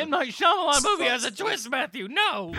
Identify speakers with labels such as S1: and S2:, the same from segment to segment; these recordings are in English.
S1: M Night Shyamalan movie has a twist, Matthew. No.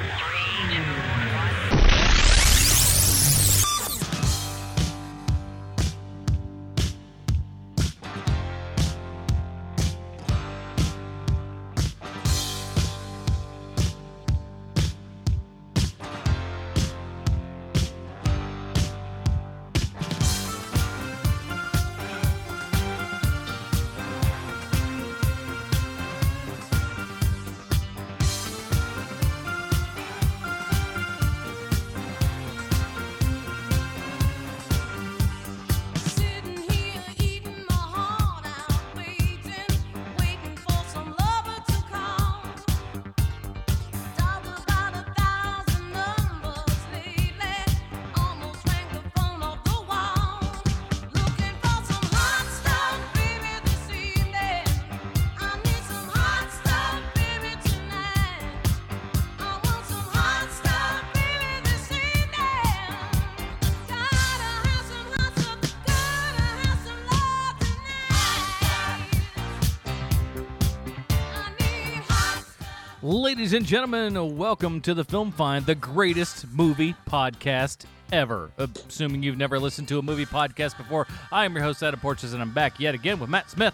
S1: Ladies and gentlemen, welcome to the Film Find, the greatest movie podcast ever. Assuming you've never listened to a movie podcast before, I am your host, Adam Porches, and I'm back yet again with Matt Smith.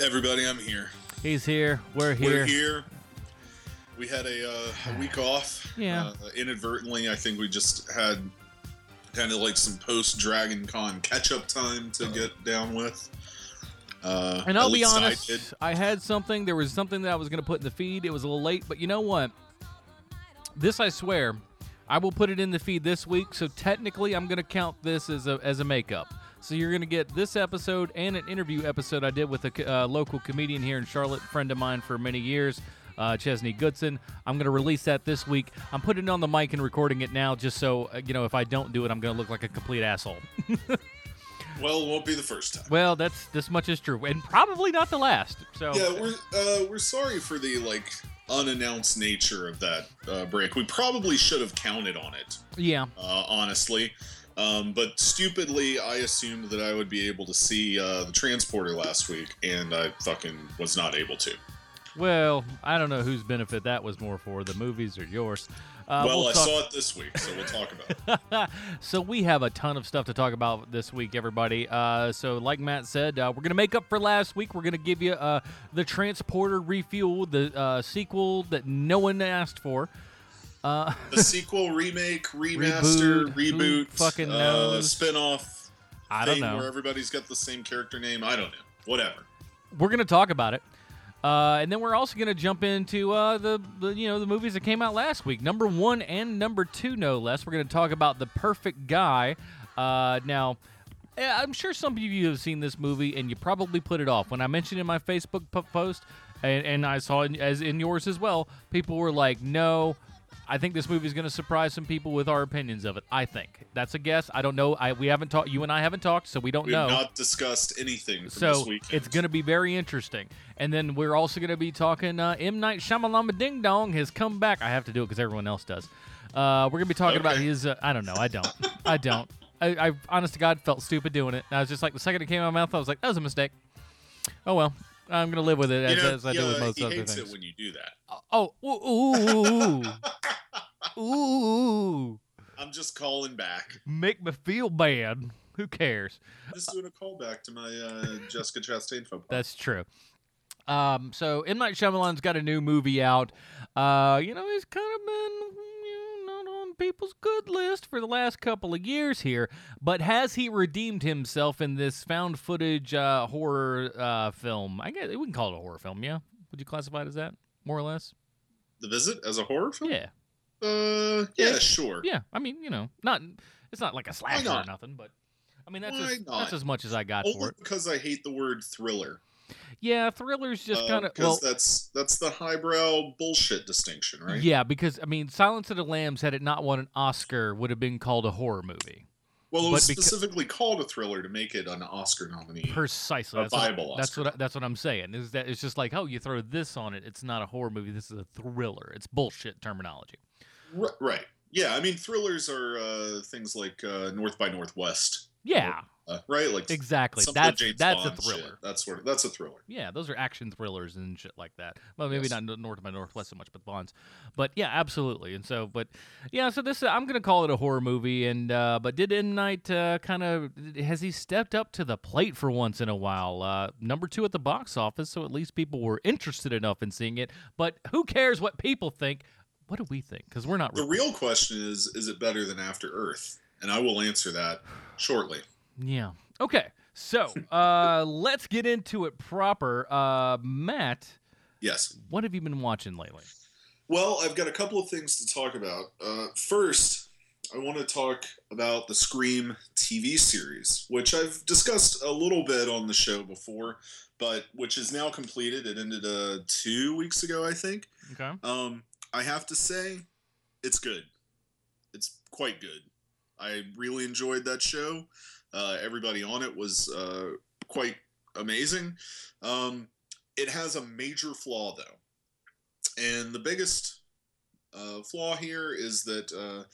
S2: Everybody, I'm here.
S1: He's here. We're here.
S2: We're here. We had a, uh, a week off.
S1: Yeah.
S2: Uh, inadvertently, I think we just had kind of like some post Dragon Con catch up time to get down with. Uh,
S1: And I'll be
S2: least I
S1: honest. I, had something. There was something that I was going to put in the feed. It was a little late, but you know what? This I swear, I will put it in the feed this week. So technically, I'm going to count this as a as a makeup. So you're going to get this episode and an interview episode I did with a uh, local comedian here in Charlotte, friend of mine for many years. Uh, Chesney Goodson. I'm going to release that this week. I'm putting it on the mic and recording it now, just so uh, you know. If I don't do it, I'm going to look like a complete asshole.
S2: Well, it won't be the first time.
S1: well, that's this much is true, and probably not the last. So
S2: Yeah, we're uh, we're sorry for the like unannounced nature of that uh, break. We probably should have counted on it.
S1: yeah.
S2: uh, honestly. Um, but stupidly, I assumed that I would be able to see uh, the transporter last week, and I fucking was not able to.
S1: Well, I don't know whose benefit that was more for, the movies or yours. Uh,
S2: well,
S1: we'll
S2: I
S1: talk-
S2: saw it this week, so we'll talk about it.
S1: so we have a ton of stuff to talk about this week, everybody. Uh, so, like Matt said, uh, we're gonna make up for last week. We're gonna give you uh, the Transporter Refuel, the uh, sequel that no one asked for. Uh,
S2: The sequel, remake, remaster,
S1: Reboot,
S2: reboot,
S1: fucking
S2: uh,
S1: knows?
S2: spin-off
S1: I don't know.
S2: where everybody's got the same character name. I don't know. Whatever.
S1: we're gonna talk about it. Uh, and then we're also going to jump into uh, the, the you know the movies that came out last week, number one and number two, no less. We're going to talk about the Perfect Guy. Uh, now, eh, I'm sure some of you have seen this movie and you probably put it off. When I mentioned in my Facebook post, and, and I saw it as in yours as well, people were like, "No, I think this movie is going to surprise some people with our opinions of it." I think that's a guess. I don't know. I we haven't talked. You and I haven't talked, so we don't
S2: We
S1: know
S2: not discussed anything from
S1: so
S2: this weekend.
S1: it's going to be very interesting. And then we're also going to be talking uh, M Night Shyamalama Ding Dong has come back. I have to do it because everyone else does. Uh, we're going to be talking about
S2: Okay.
S1: his. Uh, I don't know. I don't. I don't. I, I honest to God felt stupid doing it. I was just like the second it came out of my mouth, I was like, that was a mistake. Oh well, I'm going to live with it
S2: You
S1: as,
S2: know,
S1: as I do with most
S2: he
S1: other
S2: hates
S1: things.
S2: it when you do that.
S1: oh, ooh, ooh, ooh,
S2: I'm just calling back.
S1: make me feel bad. Who cares?
S2: Just doing a callback to my uh, Jessica Chastain pas.
S1: That's true. Um, so M Night Shyamalan's got a new movie out. Uh, you know, he's kind of been people's good list for the last couple of years here, but has he redeemed himself in this found footage uh, horror uh, film? I guess we can call it a horror film. Yeah, would you classify it as that more or less?
S2: The Visit as a horror film?
S1: Yeah,
S2: Uh, yeah,
S1: Yeah.
S2: sure.
S1: yeah. I mean, you know, not it's not like a slasher or nothing, but I mean that's as, that's as much as I got for
S2: Only
S1: it.
S2: because I hate the word thriller.
S1: Yeah, thriller's just
S2: Uh,
S1: kind of
S2: because
S1: well,
S2: that's that's the highbrow bullshit distinction, right?
S1: Yeah, because I mean, Silence of the Lambs, had it not won an Oscar, would have been called a horror movie.
S2: Well, it was specifically called a thriller to make it an Oscar nominee.
S1: Precisely.
S2: A
S1: That's what,
S2: Bible
S1: that's
S2: Oscar.
S1: what I- that's what I'm saying. Is that it's just like, oh, you throw this on it, it's not a horror movie. This is a thriller. It's bullshit terminology.
S2: R- right. Yeah, I mean thrillers are uh, things like uh, North by Northwest.
S1: Yeah.
S2: Right? Like
S1: Exactly. That's that's a thriller.
S2: shit. That's sort of that's a thriller.
S1: Yeah, those are action thrillers and shit like that. Well, maybe
S2: Yes.
S1: not North by Northwest so much, but Bonds. But yeah, absolutely. And so, but yeah, so this I'm gonna call it a horror movie. And uh, but did M Night uh, kind of has he stepped up to the plate for once in a while? Uh, number two at the box office, so at least people were interested enough in seeing it. But who cares what people think? What do we think? Because we're not.
S2: The real question is: Is it better than After Earth? And I will answer that shortly.
S1: Yeah. Okay. So uh, let's get into it proper. Uh, Matt,
S2: Yes.
S1: what have you been watching lately?
S2: Well, I've got a couple of things to talk about. Uh, first, I want to talk about the Scream TV series, which I've discussed a little bit on the show before, but which is now completed. It ended uh, two weeks ago, I think.
S1: Okay.
S2: Um, I have to say, it's good. It's quite good. I really enjoyed that show. Uh, everybody on it was uh, quite amazing. Um, it has a major flaw, though. And the biggest uh, flaw here is that uh,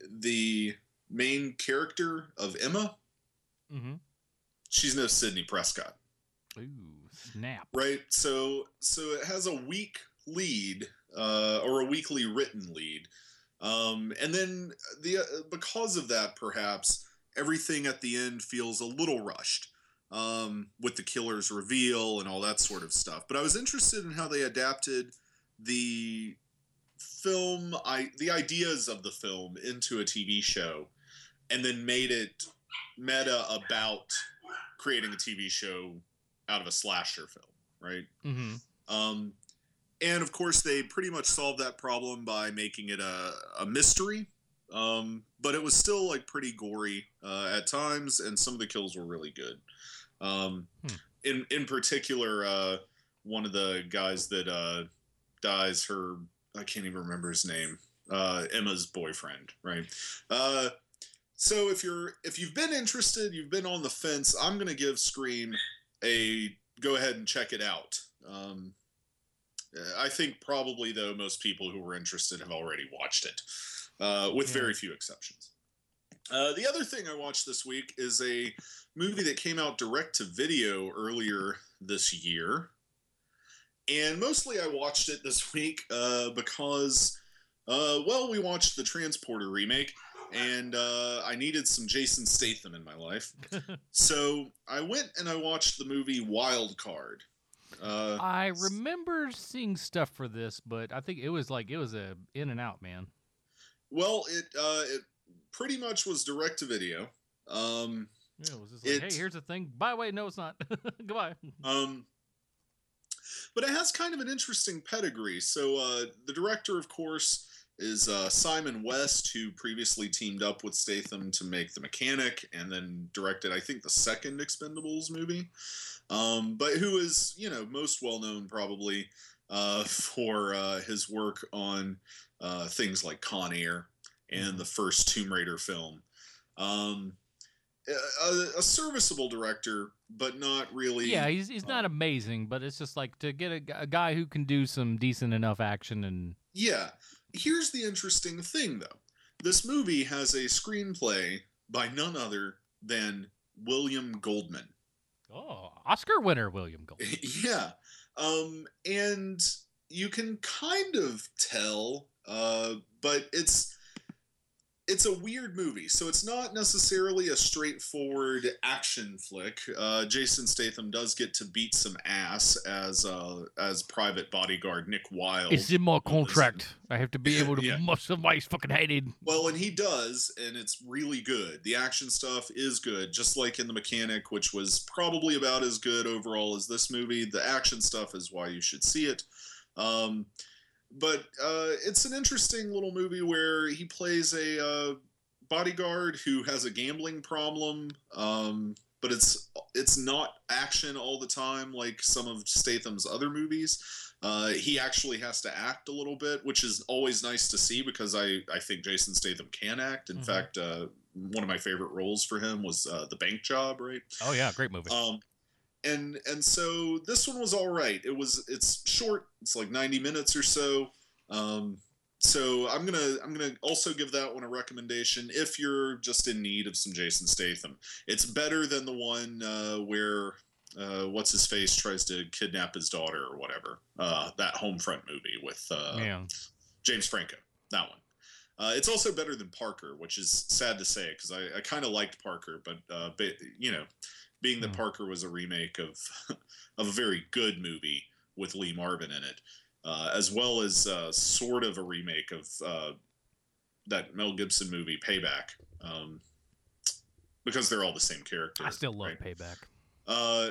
S2: the main character of Emma,
S1: Mm-hmm.
S2: she's no Sidney Prescott.
S1: Ooh, snap.
S2: right so so it has a weak lead uh, or a weakly written lead um, and then the uh, because of that perhaps everything at the end feels a little rushed um, with the killer's reveal and all that sort of stuff but i was interested in how they adapted the film i the ideas of the film into a tv show and then made it meta about creating a tv show out of a slasher film, right?
S1: Mm-hmm.
S2: Um, and of course, they pretty much solved that problem by making it a, a mystery. Um, but it was still like pretty gory uh, at times, and some of the kills were really good. Um,
S1: Hmm.
S2: In in particular, uh, one of the guys that uh, dies, her I can't even remember his name. Uh, Emma's boyfriend, right? Uh, so if you're if you've been interested, you've been on the fence. I'm gonna give Scream a go ahead and check it out. Um, I think probably though most people who were interested have already watched it, uh, with
S1: Yeah.
S2: very few exceptions. Uh, the other thing I watched this week is a movie that came out direct to video earlier this year, and mostly I watched it this week uh, because, uh, well, we watched the Transporter remake, and uh, I needed some Jason Statham in my life. so I went and I watched the movie Wild Card. Uh,
S1: I remember seeing stuff for this, but I think it was like it was a in and out, man.
S2: Well, it uh, it pretty much was direct to video. Um,
S1: Yeah, it was just like,
S2: It-
S1: hey, here's the thing. By the way, no, it's not. Goodbye.
S2: Um, but it has kind of an interesting pedigree. So uh, the director, of course, is uh, Simon West, who previously teamed up with Statham to make The Mechanic, and then directed, I think, the second Expendables movie. Um, but who is, you know, most well known probably uh, for uh, his work on uh, things like Con Air and the first Tomb Raider film. Um, a, a serviceable director, but not really.
S1: Yeah, he's he's not
S2: um,
S1: amazing, but it's just like to get a, a guy who can do some decent enough action and
S2: Yeah. Here's the interesting thing, though. This movie has a screenplay by none other than William Goldman.
S1: oh, Oscar winner William Goldman.
S2: yeah. Um, and you can kind of tell, uh, but it's it's a weird movie. So it's not necessarily a straightforward action flick. Uh, Jason Statham does get to beat some ass as uh, as private bodyguard Nick Wild.
S1: It's in my contract. I have to be able to
S2: Yeah.
S1: muscle somebody's fucking headed.
S2: Well, and he does, and it's really good. The action stuff is good, just like in The Mechanic, which was probably about as good overall as this movie. The action stuff is why you should see it. Um, but uh, it's an interesting little movie where he plays a uh, bodyguard who has a gambling problem. Um, but it's it's not action all the time like some of Statham's other movies. Uh, he actually has to act a little bit, which is always nice to see because I, I think Jason Statham can act. In
S1: Mhm.
S2: fact, uh, one of my favorite roles for him was uh, the Bank Job, right?
S1: Oh yeah, great movie.
S2: Um, and and so this one was all right. It was it's short. It's like ninety minutes or so. Um, so I'm gonna I'm gonna also give that one a recommendation if you're just in need of some Jason Statham. It's better than the one uh, where uh, what's his face tries to kidnap his daughter or whatever. Uh, that Homefront movie with uh. James Franco. That one. Uh, it's also better than Parker, which is sad to say because I, I kind of liked Parker, but uh, ba- you know, being that
S1: Hmm.
S2: Parker was a remake of of a very good movie with Lee Marvin in it, uh, as well as uh, sort of a remake of uh, that Mel Gibson movie Payback, um, because they're all the same character.
S1: I still love
S2: right?
S1: Payback.
S2: Uh,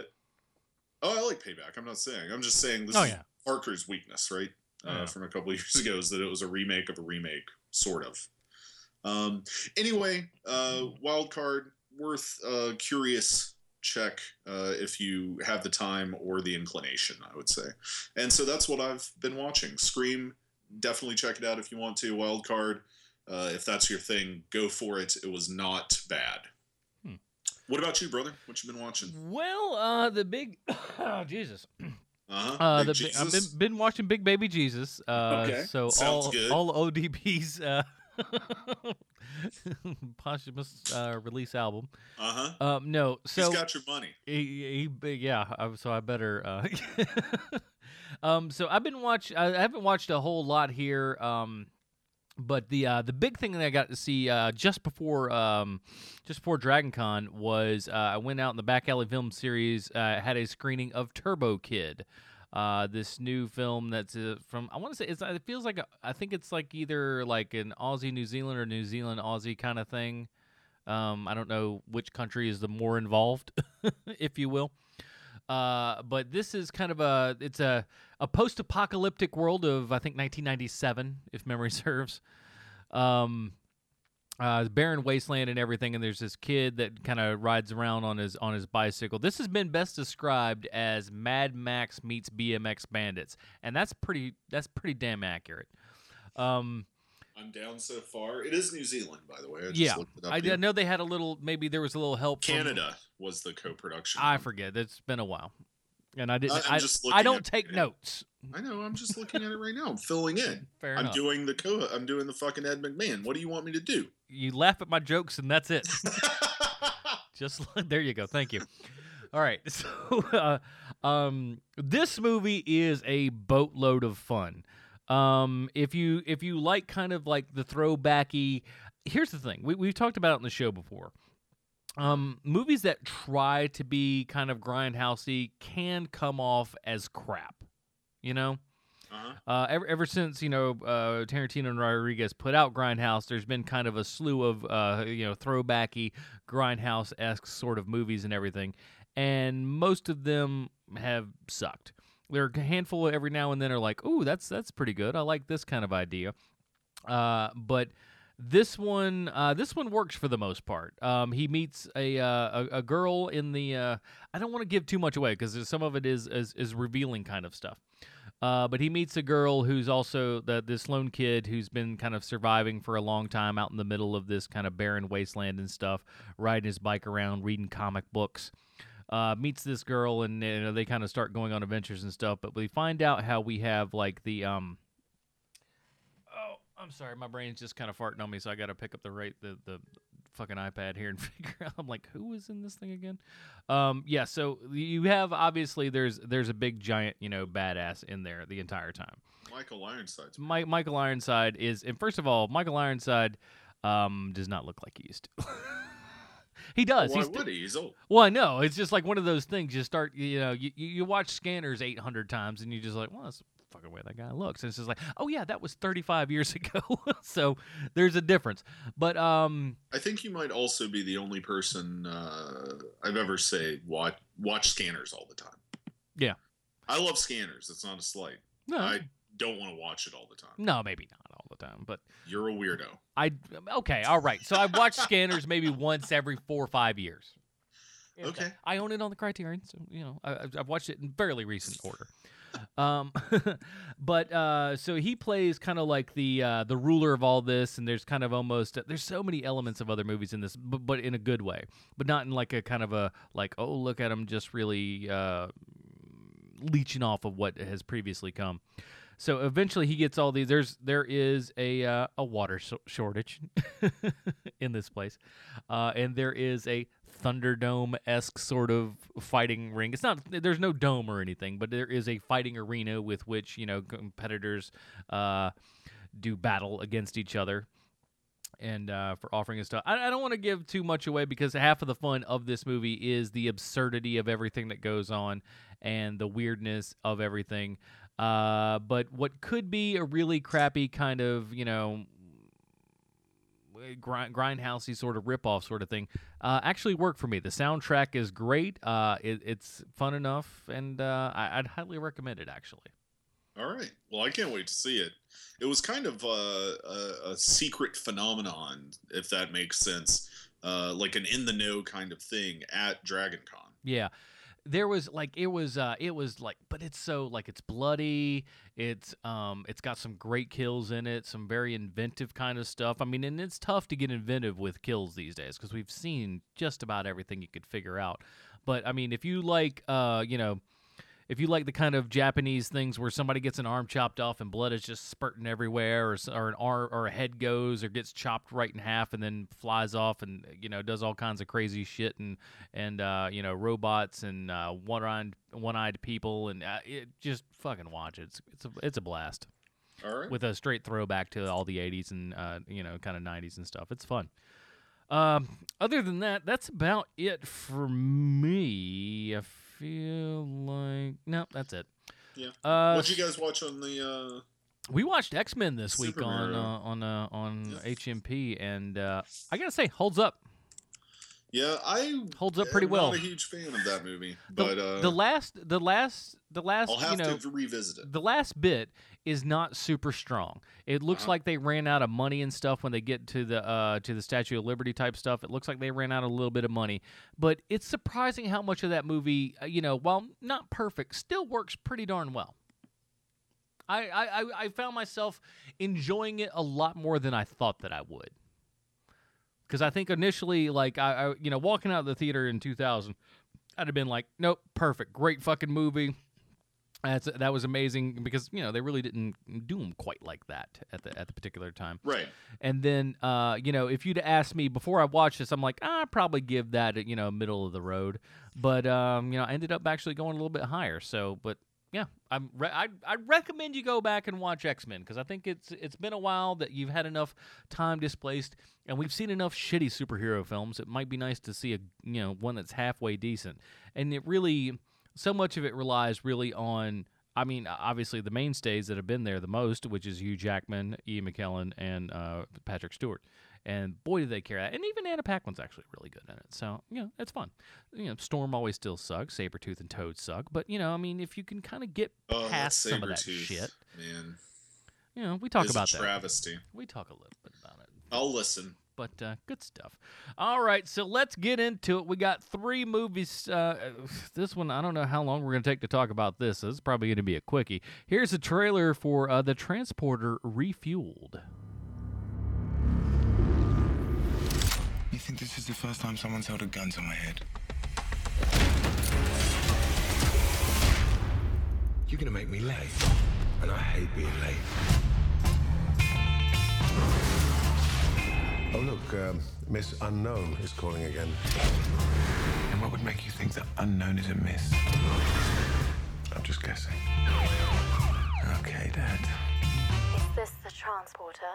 S2: oh, I like Payback. I'm not saying. I'm just saying this
S1: Oh
S2: is
S1: yeah.
S2: Parker's weakness, right? Uh,
S1: Yeah.
S2: From a couple years ago, is that it was a remake of a remake, sort of. Um, anyway, uh, wild card worth curious check uh, if you have the time or the inclination, I would say. And so that's what I've been watching. Scream, definitely check it out if you want to. Wild card, uh, if that's your thing, go for it. It was not bad.
S1: Hmm.
S2: What about you, brother? What you been watching?
S1: Well, uh, the big oh Jesus.
S2: Uh-huh.
S1: Uh, the I've been been watching Big Baby Jesus. Uh,
S2: Okay.
S1: So
S2: Sounds
S1: all
S2: good.
S1: all ODB's uh, posthumous uh, release album.
S2: Uh-huh.
S1: Um, no, so
S2: He's got your money.
S1: he, he, yeah. So I better. Uh, um, so I've been watch. I haven't watched a whole lot here. Um, but the uh, the big thing that I got to see uh, just before um, just before Dragon Con was uh, I went out in the Back Alley Film Series uh, had a screening of Turbo Kid, uh, this new film that's uh, from I want to say it's, it feels like a, I think it's like either like an Aussie New Zealand or New Zealand Aussie kind of thing. Um, I don't know which country is the more involved, if you will. Uh, but this is kind of a it's a a post-apocalyptic world of I think 1997, if memory serves. Um, uh, barren wasteland and everything, and there's this kid that kind of rides around on his on his bicycle. This has been best described as Mad Max meets BMX Bandits, and that's pretty that's pretty damn accurate. Um,
S2: I'm down so far. It is New Zealand, by the way. I just
S1: Yeah,
S2: looked it up
S1: I. I know they had a little maybe there was a little help. from-
S2: Canada was the co-production.
S1: I
S2: one.
S1: forget. It's been a while, and I didn't. I,
S2: just
S1: I don't take notes.
S2: I know. I'm just looking at it right now. I'm filling in.
S1: Fair
S2: I'm
S1: enough.
S2: doing the co. I'm doing the fucking Ed McMahon. What do you want me to do?
S1: you laugh at my jokes, and that's it. Just there you go. Thank you. All right. So, uh, um, this movie is a boatload of fun. Um, if you if you like kind of like the throwbacky, here's the thing. We we've talked about it in the show before. Um, movies that try to be kind of grindhousey can come off as crap. You know.
S2: uh-huh.
S1: Uh, ever, ever since you know uh, Tarantino and Rodriguez put out Grindhouse, there's been kind of a slew of uh, you know throwbacky Grindhouse esque sort of movies and everything, and most of them have sucked. There are a handful every now and then are like, "Ooh, that's that's pretty good. I like this kind of idea," uh, but this one uh, this one works for the most part. Um, he meets a, uh, a a girl in the. Uh, I don't want to give too much away because some of it is, is is revealing kind of stuff. Uh, but he meets a girl who's also the, this lone kid who's been kind of surviving for a long time out in the middle of this kind of barren wasteland and stuff, riding his bike around, reading comic books. Uh, meets this girl and you know, they kind of start going on adventures and stuff. But we find out how we have like the um. I'm sorry, my brain's just kind of farting on me, so I got to pick up the right the the fucking iPad here and figure out. I'm like, who is in this thing again? Um, yeah. So you have obviously there's there's a big giant you know badass in there the entire time.
S2: Michael Ironside.
S1: Mi- Michael Ironside is, and first of all, Michael Ironside um, does not look like he used to. he does.
S2: Why
S1: He's
S2: would he? He's old.
S1: well, I know. It's just like one of those things. You start, you know, you, you watch Scanners 800 times, and you just like, well, that's fucking way that guy looks. And it's just like, oh yeah, that was 35 years ago. so there's a difference. But um,
S2: I think you might also be the only person uh, I've ever say watch watch Scanners all the time.
S1: Yeah.
S2: I love Scanners. It's not a slight.
S1: no,
S2: I don't want to watch it all the time.
S1: no, maybe not all the time, but
S2: You're a weirdo.
S1: I okay, all right. So I've watched Scanners maybe once every four or five years.
S2: Okay.
S1: I own it on the Criterion, so you know I, I've- I've watched it in fairly recent order. Um, but uh, so he plays kind of like the uh, the ruler of all this, and there's kind of almost there's so many elements of other movies in this, but, but in a good way, but not in like a kind of a like oh look at him just really uh, leeching off of what has previously come. So eventually he gets all these. There's there is a uh, a water so- shortage in this place, uh, and there is a Thunderdome esque sort of fighting ring. It's not there's no dome or anything, but there is a fighting arena with which you know competitors uh, do battle against each other and uh, for offering us stuff. I, I don't want to give too much away because half of the fun of this movie is the absurdity of everything that goes on and the weirdness of everything. Uh, but what could be a really crappy kind of, you know, grind, grindhousey sort of ripoff sort of thing uh, actually worked for me. The soundtrack is great. Uh, it, it's fun enough, and uh, I, I'd highly recommend it. Actually,
S2: All right. Well, I can't wait to see it. It was kind of a, a, a secret phenomenon, if that makes sense, uh, like an in the know kind of thing at Dragon Con.
S1: Yeah. There was like it was uh it was like but it's so like it's bloody, it's um it's got some great kills in it, some very inventive kind of stuff. I mean, and it's tough to get inventive with kills these days because we've seen just about everything you could figure out. But I mean, if you like uh, you know, if you like the kind of Japanese things where somebody gets an arm chopped off and blood is just spurting everywhere, or, or an arm or a head goes or gets chopped right in half and then flies off and you know does all kinds of crazy shit and and uh, you know robots and uh, one eyed one eyed people and uh, it, just fucking watch it. It's it's a, it's a blast
S2: All right.
S1: with a straight throwback to all the 80s and uh, you know kind of 90s and stuff. It's fun. Um, other than that, that's about it for me. I feel like no, that's it.
S2: Yeah.
S1: Uh,
S2: What'd you guys watch on the? Uh...
S1: we watched X Men this week on uh, on uh, on
S2: Yeah.
S1: HMP, and uh, I gotta say, holds up.
S2: Yeah, I
S1: Holds up pretty well.
S2: Not a huge fan of that movie,
S1: The,
S2: but uh,
S1: the last, the last, the last,
S2: I'll have
S1: you know,
S2: to revisit it.
S1: the last bit is not super strong. It looks
S2: Uh-huh.
S1: like they ran out of money and stuff when they get to the uh, to the Statue of Liberty type stuff. It looks like they ran out a little bit of money, but it's surprising how much of that movie, uh, you know, while not perfect, still works pretty darn well. I, I- I found myself enjoying it a lot more than I thought that I would. Because I think initially, like I, I, you know, walking out of the theater in 2000, I'd have been like, nope, perfect, great fucking movie. That's that was amazing because you know they really didn't do them quite like that at the at the particular time.
S2: Right.
S1: And then, uh, you know, if you'd asked me before I watched this, I'm like, ah, I'd probably give that, you know, middle of the road. But, um, you know, I ended up actually going a little bit higher. So, but yeah, I'm re- I I recommend you go back and watch X Men because I think it's it's been a while that you've had enough time displaced, and we've seen enough shitty superhero films. It might be nice to see a you know one that's halfway decent, and it really so much of it relies really on. I mean, obviously the mainstays that have been there the most, which is Hugh Jackman, Ian McKellen, and uh, Patrick Stewart. And boy, did they carry that. And even Anna Paquin's actually really good in it. So, you know, it's fun. You know, Storm always still sucks. Sabretooth and Toad suck. But, you know, I mean, if you can kind of get
S2: Oh,
S1: past some of that shit,
S2: man.
S1: you know, we talk about
S2: a
S1: that.
S2: travesty.
S1: We talk a little bit about it.
S2: I'll listen.
S1: But uh, good stuff. All right, so let's get into it. We got three movies. Uh, this one, I don't know how long we're going to take to talk about this. This is probably going to be a quickie. Here's a trailer for uh, The Transporter Refueled.
S3: Think this is the first time someone's held a gun to my head? You're gonna make me late. And I hate being late.
S4: Oh, look, um, Miss Unknown is calling again.
S3: And what would make you think that unknown is a miss?
S4: I'm just guessing.
S3: Okay, Dad.
S5: Is this the transporter?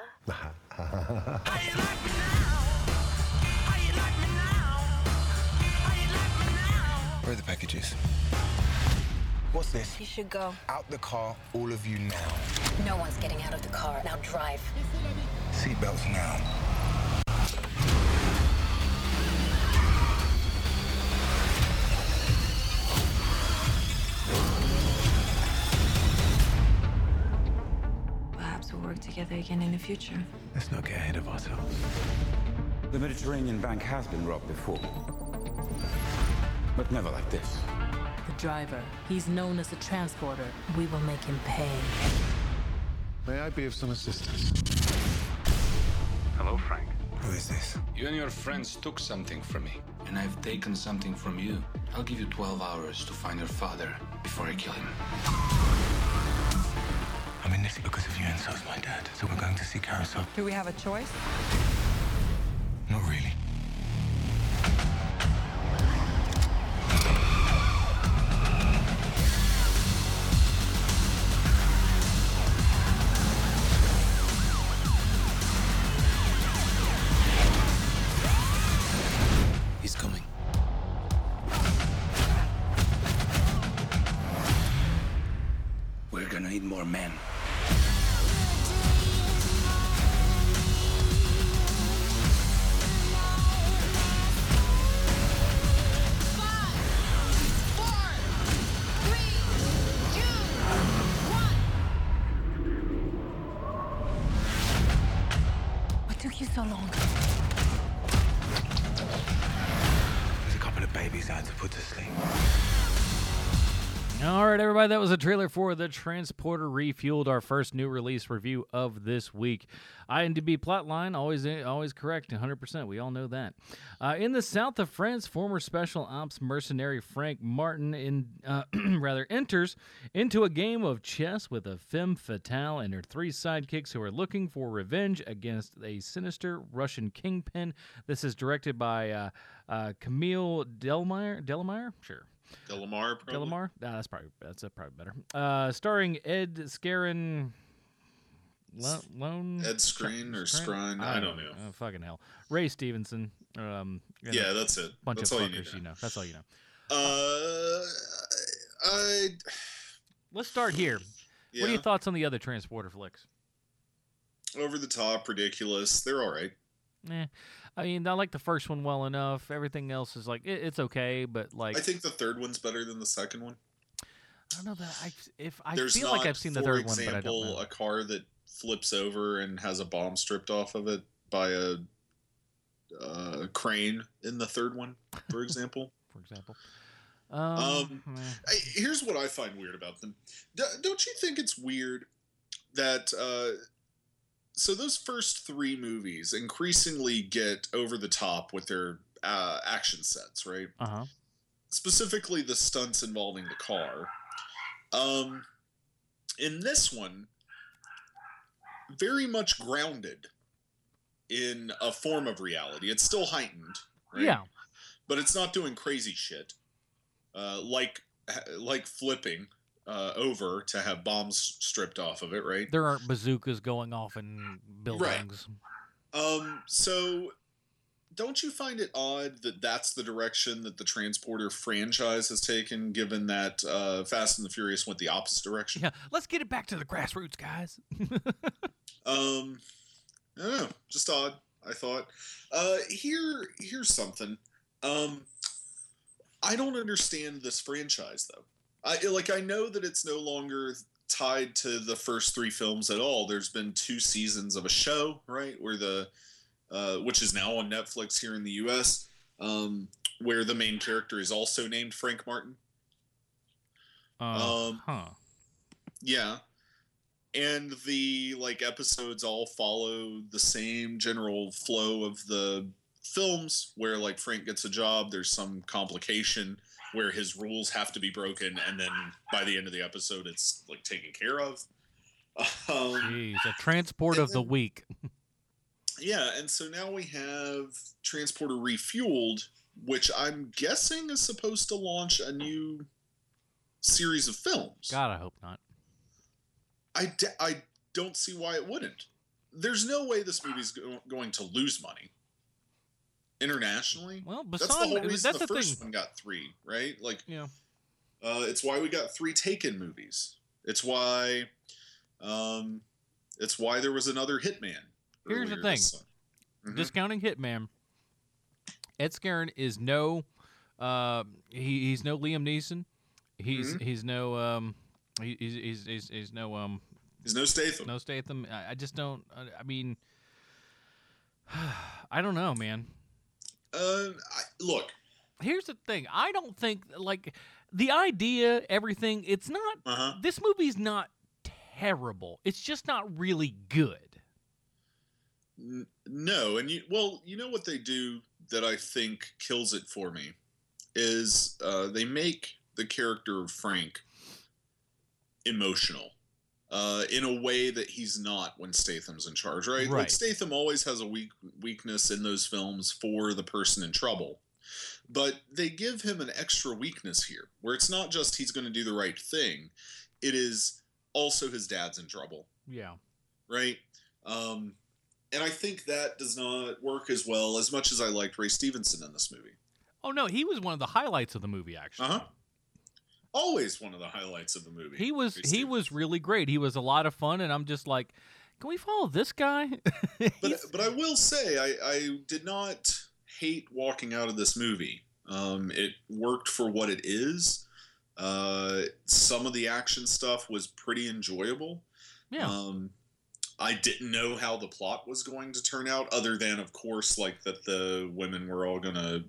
S3: Where are the packages? What's this?
S5: You should go.
S3: Out the car, all of you now.
S5: No one's getting out of the car. Now drive.
S3: Seatbelts now.
S6: Perhaps we'll work together again in the future.
S3: Let's not get ahead of ourselves.
S7: The Mediterranean Bank has been robbed before. But never like this.
S8: The driver. He's known as a transporter.
S5: We will make him pay.
S4: May I be of some assistance?
S9: Hello, Frank.
S3: Who is this?
S9: You and your friends took something from me, and I've taken something from you. I'll give you 12 hours to find your father before I kill him.
S3: I'm in scared, so is my dad. So we're going to see Carousel.
S6: Do we have a choice?
S3: Not really.
S1: That was a trailer for The Transporter Refueled, our first new release review of this week. IMDb plotline, always always correct, 100%. We all know that. Uh, in the south of France, former special ops mercenary Frank Martin in, uh, rather enters into a game of chess with a femme fatale and her three sidekicks who are looking for revenge against a sinister Russian kingpin. This is directed by uh, uh, Camille Delmeyer. Delmeyer? Sure.
S2: Delamar, probably.
S1: Delamar? Nah, that's probably that's uh, probably better. Uh, starring Ed Scarin. Lo- Lone
S2: Ed Skrein or Scrine, I don't know.
S1: Oh, fucking hell. Ray Stevenson. Um,
S2: Yeah, that's it.
S1: Bunch
S2: That's
S1: of
S2: all you
S1: fuckers, you know. That's all you know.
S2: Uh, I
S1: Let's start here. What are your thoughts on the other transporter flicks?
S2: over the top, ridiculous. They're all right.
S1: Eh, I mean, I like the first one well enough. Everything else is like it, it's okay, but like
S2: I think the third one's better than the second one.
S1: I don't know that I if I
S2: There's
S1: feel
S2: not,
S1: like I've seen the
S2: for
S1: third one, but I
S2: example,
S1: don't know.
S2: a car that flips over and has a bomb stripped off of it by a uh, crane in the third one, for example.
S1: for example. Um,
S2: Um. I, here's what I find weird about them. D- don't you think it's weird that uh, so those first three movies increasingly get over the top with their uh, action sets, right?
S1: uh-huh.
S2: Specifically, the stunts involving the car. Um, in this one, very much grounded in a form of reality. It's still heightened, right?
S1: Yeah.
S2: but it's not doing crazy shit uh, like like flipping uh, over to have bombs stripped off of it right?
S1: There aren't bazookas going off in buildings.
S2: um so don't you find it odd that that's the direction that the transporter franchise has taken given that uh, fast and the furious went the opposite direction?
S1: Yeah, let's get it back to the grassroots, guys.
S2: um i don't know just odd i thought. Uh here here's something. Um i don't understand this franchise though i like i know that it's no longer tied to the first three films at all there's been two seasons of a show right where the uh which is now on netflix here in the us um where the main character is also named frank martin
S1: Uh,
S2: Um,
S1: huh.
S2: Yeah. And the like episodes all follow the same general flow of the films where like Frank gets a job, there's some complication where his rules have to be broken and then by the end of the episode it's like taken care of. Um,
S1: Jeez, a transport of the week.
S2: yeah, and so now we have Transporter Refueled, which I'm guessing is supposed to launch a new series of films.
S1: God, I hope not.
S2: I, d- I don't see why it wouldn't. There's no way this movie's go- going to lose money internationally.
S1: Well,
S2: that's the whole reason
S1: that's
S2: the,
S1: the
S2: first
S1: thing.
S2: one got three, right? Like,
S1: Yeah.
S2: uh, it's why we got three Taken movies. It's why, um, it's why there was another Hitman.
S1: Here's the thing.
S2: Mhm.
S1: Discounting Hitman, Ed Scarin is no, uh, he, he's no Liam Neeson. He's
S2: Mhm.
S1: he's no um, he, he's, he's he's he's no um,
S2: He's no Statham.
S1: no Statham. I, I just don't. I, I mean, I don't know, man.
S2: Uh, I, look,
S1: Here's the thing. I don't think like the idea, everything. It's not.
S2: uh-huh.
S1: This movie's not terrible. It's just not really good.
S2: N- no, and you well, you know what they do that I think kills it for me is uh, they make the character of Frank emotional. Uh, in a way that he's not when Statham's in charge, right? Like
S1: Right.
S2: Statham always has a weak weakness in those films for the person in trouble. But they give him an extra weakness here, where it's not just he's going to do the right thing, it is also his dad's in trouble,
S1: Yeah.
S2: right? Um, and I think that does not work as well as much as I liked Ray Stevenson in this movie.
S1: Oh no, he was one of the highlights of the movie. Actually,
S2: Uh huh. Always one of the highlights of the movie.
S1: he was he was really great. He was a lot of fun, and I'm just like, can we follow this guy?
S2: but but I will say I, I did not hate walking out of this movie. Um, it worked for what it is. Uh, some of the action stuff was pretty enjoyable.
S1: yeah,
S2: Um, I didn't know how the plot was going to turn out, other than, of course, like that the women were all gonna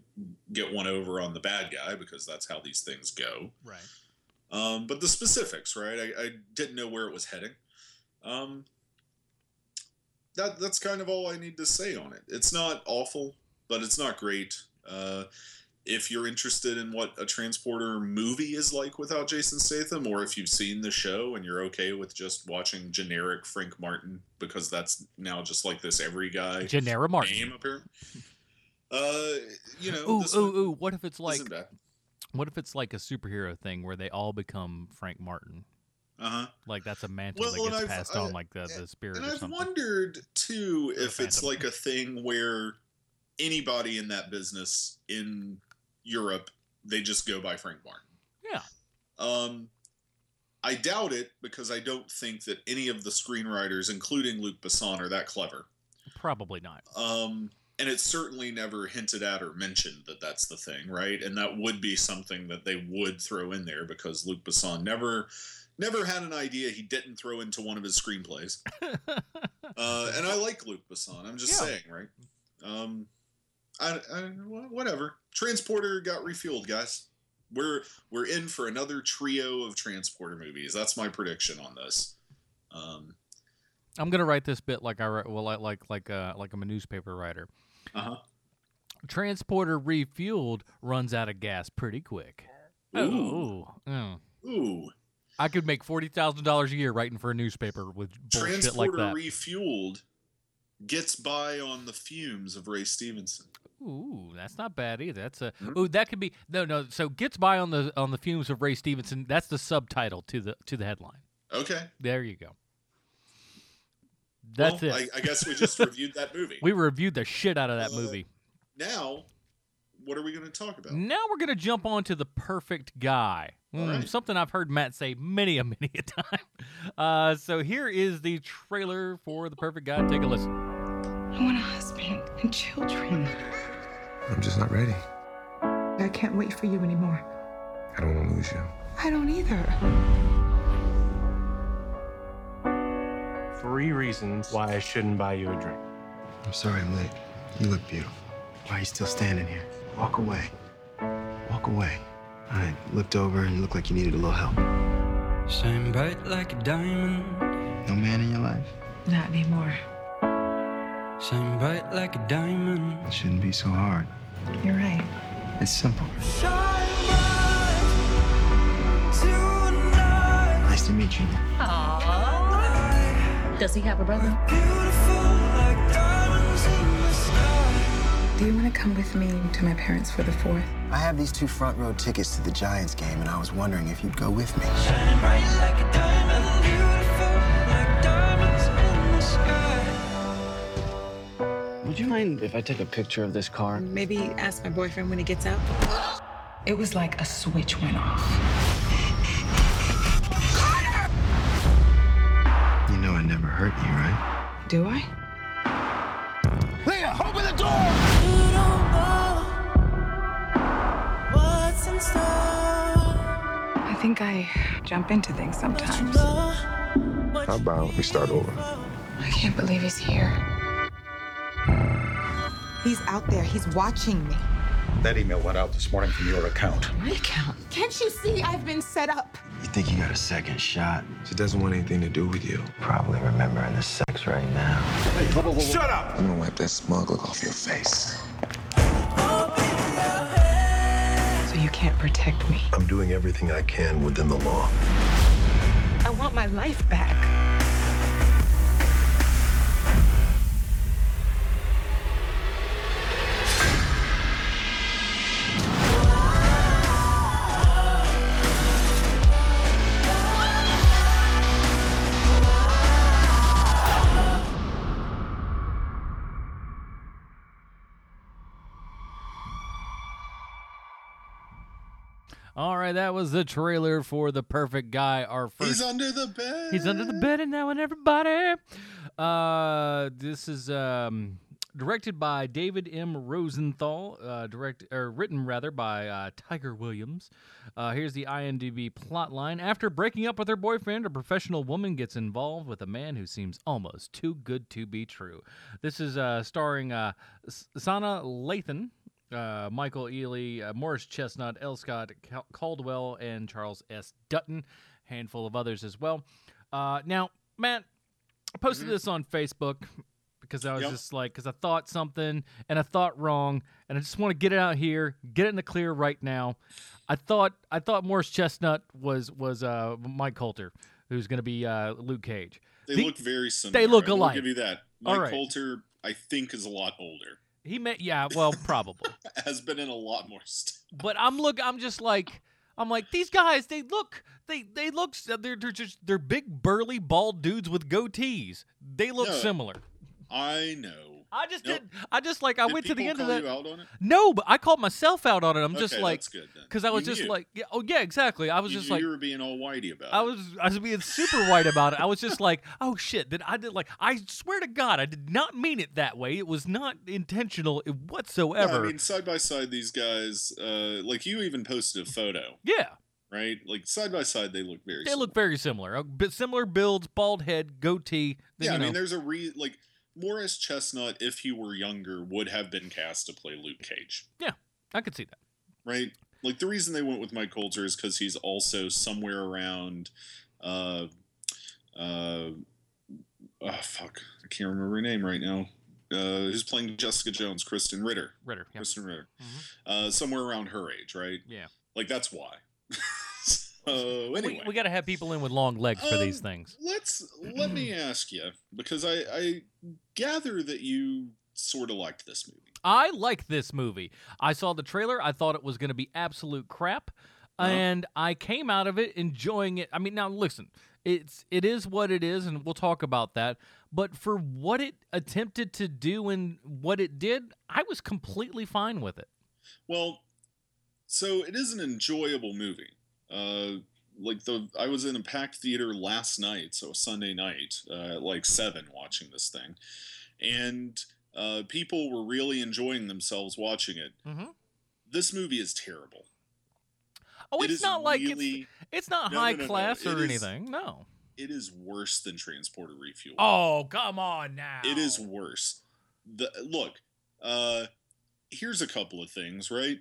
S2: get one over on the bad guy because that's how these things go.
S1: right.
S2: Um, but the specifics, right? I, I didn't know where it was heading. Um, that that's kind of all I need to say on it. It's not awful, but it's not great. Uh, if you're interested in what a transporter movie is like without Jason Statham, or if you've seen the show and you're okay with just watching generic Frank Martin because that's now just like this every guy
S1: Genera Martin.
S2: name apparently. Uh, you know,
S1: Ooh, ooh, ooh! What if it's like what if it's like a superhero thing where they all become Frank Martin?
S2: Uh huh.
S1: Like that's a mantle
S2: Well,
S1: that gets passed
S2: I-
S1: on, like the, the spirit
S2: And
S1: or
S2: I've
S1: something.
S2: wondered too if it's like a thing where anybody in that business in Europe they just go by Frank Martin.
S1: Yeah.
S2: Um, I doubt it because I don't think that any of the screenwriters, including Luc Besson, are that clever.
S1: Probably not.
S2: Um, and it's certainly never hinted at or mentioned that that's the thing, right? And that would be something that they would throw in there because Luc Besson never, never had an idea he didn't throw into one of his screenplays. uh, and I like Luc Besson. I'm just
S1: Yeah.
S2: saying, right? Um, I, I wha- whatever. Transporter got refueled, guys. We're we're in for another trio of transporter movies. That's my prediction on this. Um,
S1: I'm gonna write this bit like I write, well, like like like uh, like I'm a newspaper writer.
S2: uh huh.
S1: Transporter refueled runs out of gas pretty quick.
S2: Ooh.
S1: Oh, mm.
S2: Ooh.
S1: I could make forty thousand dollars a year writing for a newspaper with bullshit
S2: Transporter
S1: like that.
S2: refueled gets by on the fumes of Ray Stevenson.
S1: Ooh, that's not bad either. That's a
S2: Mhm.
S1: ooh that could be no no. So gets by on the on the fumes of Ray Stevenson. That's the subtitle to the to the headline.
S2: Okay.
S1: There you go. That's
S2: well,
S1: it.
S2: I, I guess we just reviewed that movie.
S1: we reviewed the shit out of that
S2: Uh,
S1: movie.
S2: now, what are we going to talk about?
S1: Now we're gonna jump on to the perfect guy. Mm,
S2: right.
S1: Something I've heard Matt say many a many a time. Uh, so here is the trailer for the perfect guy. Take a listen.
S5: I want a husband and children.
S4: I'm just not ready.
S5: I can't wait for you anymore.
S4: I don't want to lose you.
S5: I don't either.
S10: Three reasons why I shouldn't buy you a drink.
S3: I'm sorry I'm late. You look beautiful. Why are you still standing here? Walk away. Walk away. I looked over and you looked like you needed a little help.
S9: Shine bright like a diamond.
S3: No man in your life?
S5: Not anymore.
S9: Shine bright like a diamond.
S3: It shouldn't be so hard.
S5: You're right.
S3: It's simple.
S9: Shine bright.
S3: Nice to meet you.
S8: Does he have a brother?
S9: Beautiful like diamonds in the sky.
S5: Do you want to come with me to my parents for the fourth?
S3: I have these two front row tickets to the Giants game, and I was wondering if you'd go with me.
S10: Would you mind if I take a picture of this car?
S5: Maybe ask my boyfriend when he gets out. It was like a switch went off.
S3: You know I never hurt you, right?
S5: Do I?
S3: Leah, open the door!
S9: You don't know what's in store.
S5: I think I jump into things sometimes.
S4: How about we start over?
S5: I can't believe he's here.
S11: He's out there. He's watching me.
S12: That email went out this morning from your account.
S5: My account.
S11: Can't you see I've been set up?
S3: You think you got a second shot? She doesn't want anything to do with you. Probably remembering the sex right now.
S12: Hey, Shut up!
S3: I'm gonna wipe that smug look off your face.
S5: So you can't protect me.
S4: I'm doing everything I can within the law.
S5: I want my life back.
S1: Right, that was the trailer for The Perfect Guy. Our first.
S2: He's under the bed.
S1: He's under the bed and now and everybody. Uh, this is um, directed by David M. Rosenthal. Uh, direct or written rather by uh, Tiger Williams. Uh, here's the IMDb plotline. After breaking up with her boyfriend, a professional woman gets involved with a man who seems almost too good to be true. This is uh, starring uh, Sanaa Lathan. Uh, Michael Ealy, uh, Morris Chestnut, L. Scott Cal- Caldwell, and Charles S. Dutton. Handful of others as well. Uh, now, Matt, I posted this on Facebook because I was
S2: Yep.
S1: just like, because I thought something and I thought wrong, and I just want to get it out here, get it in the clear right now. I thought I thought Morris Chestnut was was uh, Mike Colter, who's going to be uh, Luke Cage.
S2: They
S1: The-
S2: look very similar.
S1: They look alike.
S2: give you that. Mike
S1: right.
S2: Colter, I think, is a lot older.
S1: He may, yeah, well, probably.
S2: Has been in a lot more stuff.
S1: but I'm look I'm just like I'm like these guys they look they they look they're, they're just they're big burly bald dudes with goatees. They look
S2: No.
S1: similar.
S2: I know.
S1: I just
S2: Nope.
S1: did I just like I
S2: Did
S1: went to the end of that.
S2: you out on it?
S1: No, but I called myself out on it. I'm just
S2: Okay,
S1: like
S2: good then.
S1: cuz I was
S2: You
S1: just
S2: knew.
S1: like yeah, oh yeah, exactly. I was
S2: you,
S1: just like
S2: you were being all whitey about
S1: I
S2: it.
S1: was I was being super white about it. I was just like, "Oh shit, that I did like I swear to god, I did not mean it that way. It was not intentional
S2: No,
S1: whatsoever."
S2: I mean, side by side, these guys, uh, like you even posted a photo,
S1: yeah.
S2: right? Like side by side, they look very.
S1: They
S2: similar.
S1: look very similar. A bit similar builds, bald head, goatee.
S2: Yeah, I mean, there's a re like Morris Chestnut, if he were younger, would have been cast to play Luke Cage,
S1: Yeah, I could see that.
S2: right? Like the reason they went with Mike Colter is because he's also somewhere around. Uh, uh, oh fuck, I can't remember her name right now. Uh, who's playing Jessica Jones? Krysten Ritter.
S1: Ritter. Yeah.
S2: Krysten Ritter.
S1: Mhm.
S2: Uh, somewhere around her age, right?
S1: Yeah.
S2: Like that's why. so anyway,
S1: We, we got to have people in with long legs for these
S2: Um,
S1: things.
S2: Let's let me ask you because I, I gather that you sort of liked this movie.
S1: I like this movie. I saw the trailer. I thought it was going to be absolute crap,
S2: Uh-huh.
S1: and I came out of it enjoying it. I mean, now listen, it's it is what it is, and we'll talk about that. But for what it attempted to do and what it did, I was completely fine with it.
S2: Well, so it is an enjoyable movie. Uh, like the I was in a packed theater last night, so Sunday night, uh, like seven, watching this thing, and uh, people were really enjoying themselves watching it.
S1: Mm-hmm.
S2: This movie is terrible.
S1: Oh, it's
S2: is
S1: not like
S2: really-
S1: it's it's not
S2: No,
S1: high
S2: no, no.
S1: class
S2: It
S1: or
S2: is-
S1: anything. No.
S2: It is worse than Transporter Refuel.
S1: Oh, come on now.
S2: It is worse. The look, uh here's a couple of things, right?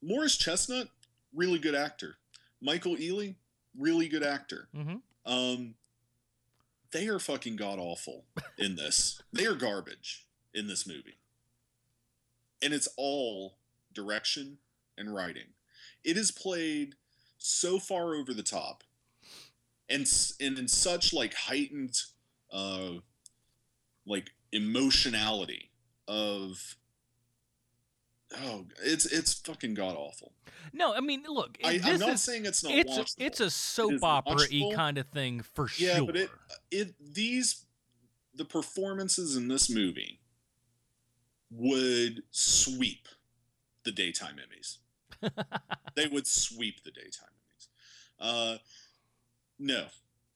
S2: Morris Chestnut, really good actor. Michael Ealy, really good actor.
S1: Mm-hmm.
S2: Um they are fucking god awful in this. they are garbage in this movie. And it's all direction and writing. It is played so far over the top and and in such like heightened uh like emotionality of oh it's it's fucking god awful
S1: No, I mean, look,
S2: I, i'm not
S1: is,
S2: saying it's not
S1: it's
S2: watchable.
S1: it's a soap
S2: is
S1: opera y kind of thing for
S2: yeah
S1: sure.
S2: Yeah, but it it these the performances in this movie would sweep the daytime emmys. They would sweep the daytime emmys. Uh no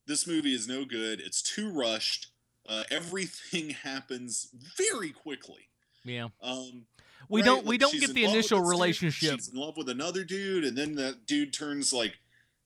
S2: this movie is no good. It's too rushed. Uh, everything happens very quickly.
S1: Yeah.
S2: um
S1: We
S2: right?
S1: don't we don't get the initial
S2: dude,
S1: relationship.
S2: She's in love with another dude, and then that dude turns like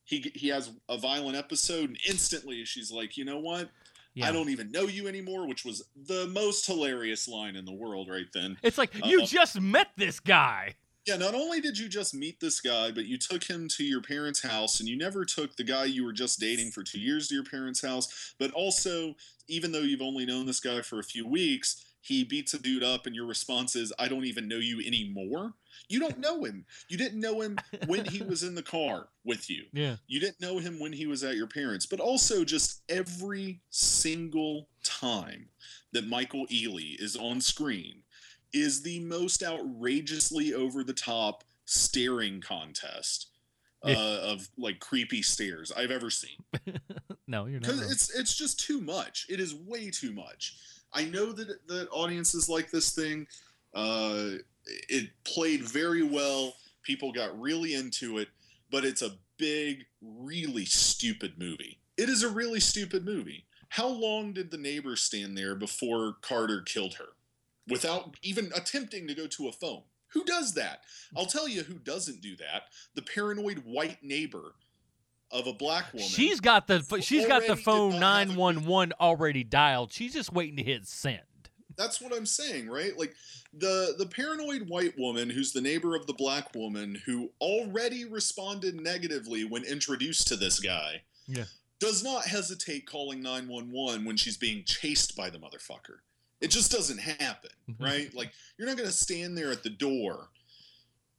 S2: he he has a violent episode, and instantly she's like, you know what?
S1: Yeah.
S2: I don't even know you anymore, which was the most hilarious line in the world right then.
S1: It's like you
S2: Uh,
S1: just met this guy.
S2: Yeah, not only did you just meet this guy, but you took him to your parents' house, and you never took the guy you were just dating for two years to your parents' house. But also, even though you've only known this guy for a few weeks, he beats a dude up, and your response is, I don't even know you anymore. You don't know him. You didn't know him when he was in the car with you.
S1: Yeah.
S2: You didn't know him when he was at your parents, but also just every single time that Michael Ealy is on screen is the most outrageously over the top staring contest
S1: Yeah.
S2: uh, of like creepy stares I've ever seen.
S1: No, you're not.
S2: Because it's it's just too much. It is way too much. I know that that audiences like this thing. Uh, it played very well. People got really into it, but it's a big, really stupid movie. It is a really stupid movie. How long did the neighbor stand there before Carter killed her without even attempting to go to a phone? Who does that? I'll tell you who doesn't do that. The paranoid white neighbor of a black woman.
S1: She's got the she's got the phone
S2: not have a
S1: nine one one already dialed. She's just waiting to hit send.
S2: That's what I'm saying, right? Like the the paranoid white woman who's the neighbor of the black woman who already responded negatively when introduced to this guy
S1: Yeah.
S2: does not hesitate calling 911 when she's being chased by the motherfucker. It just doesn't happen, mm-hmm. right? like you're not going to stand there at the door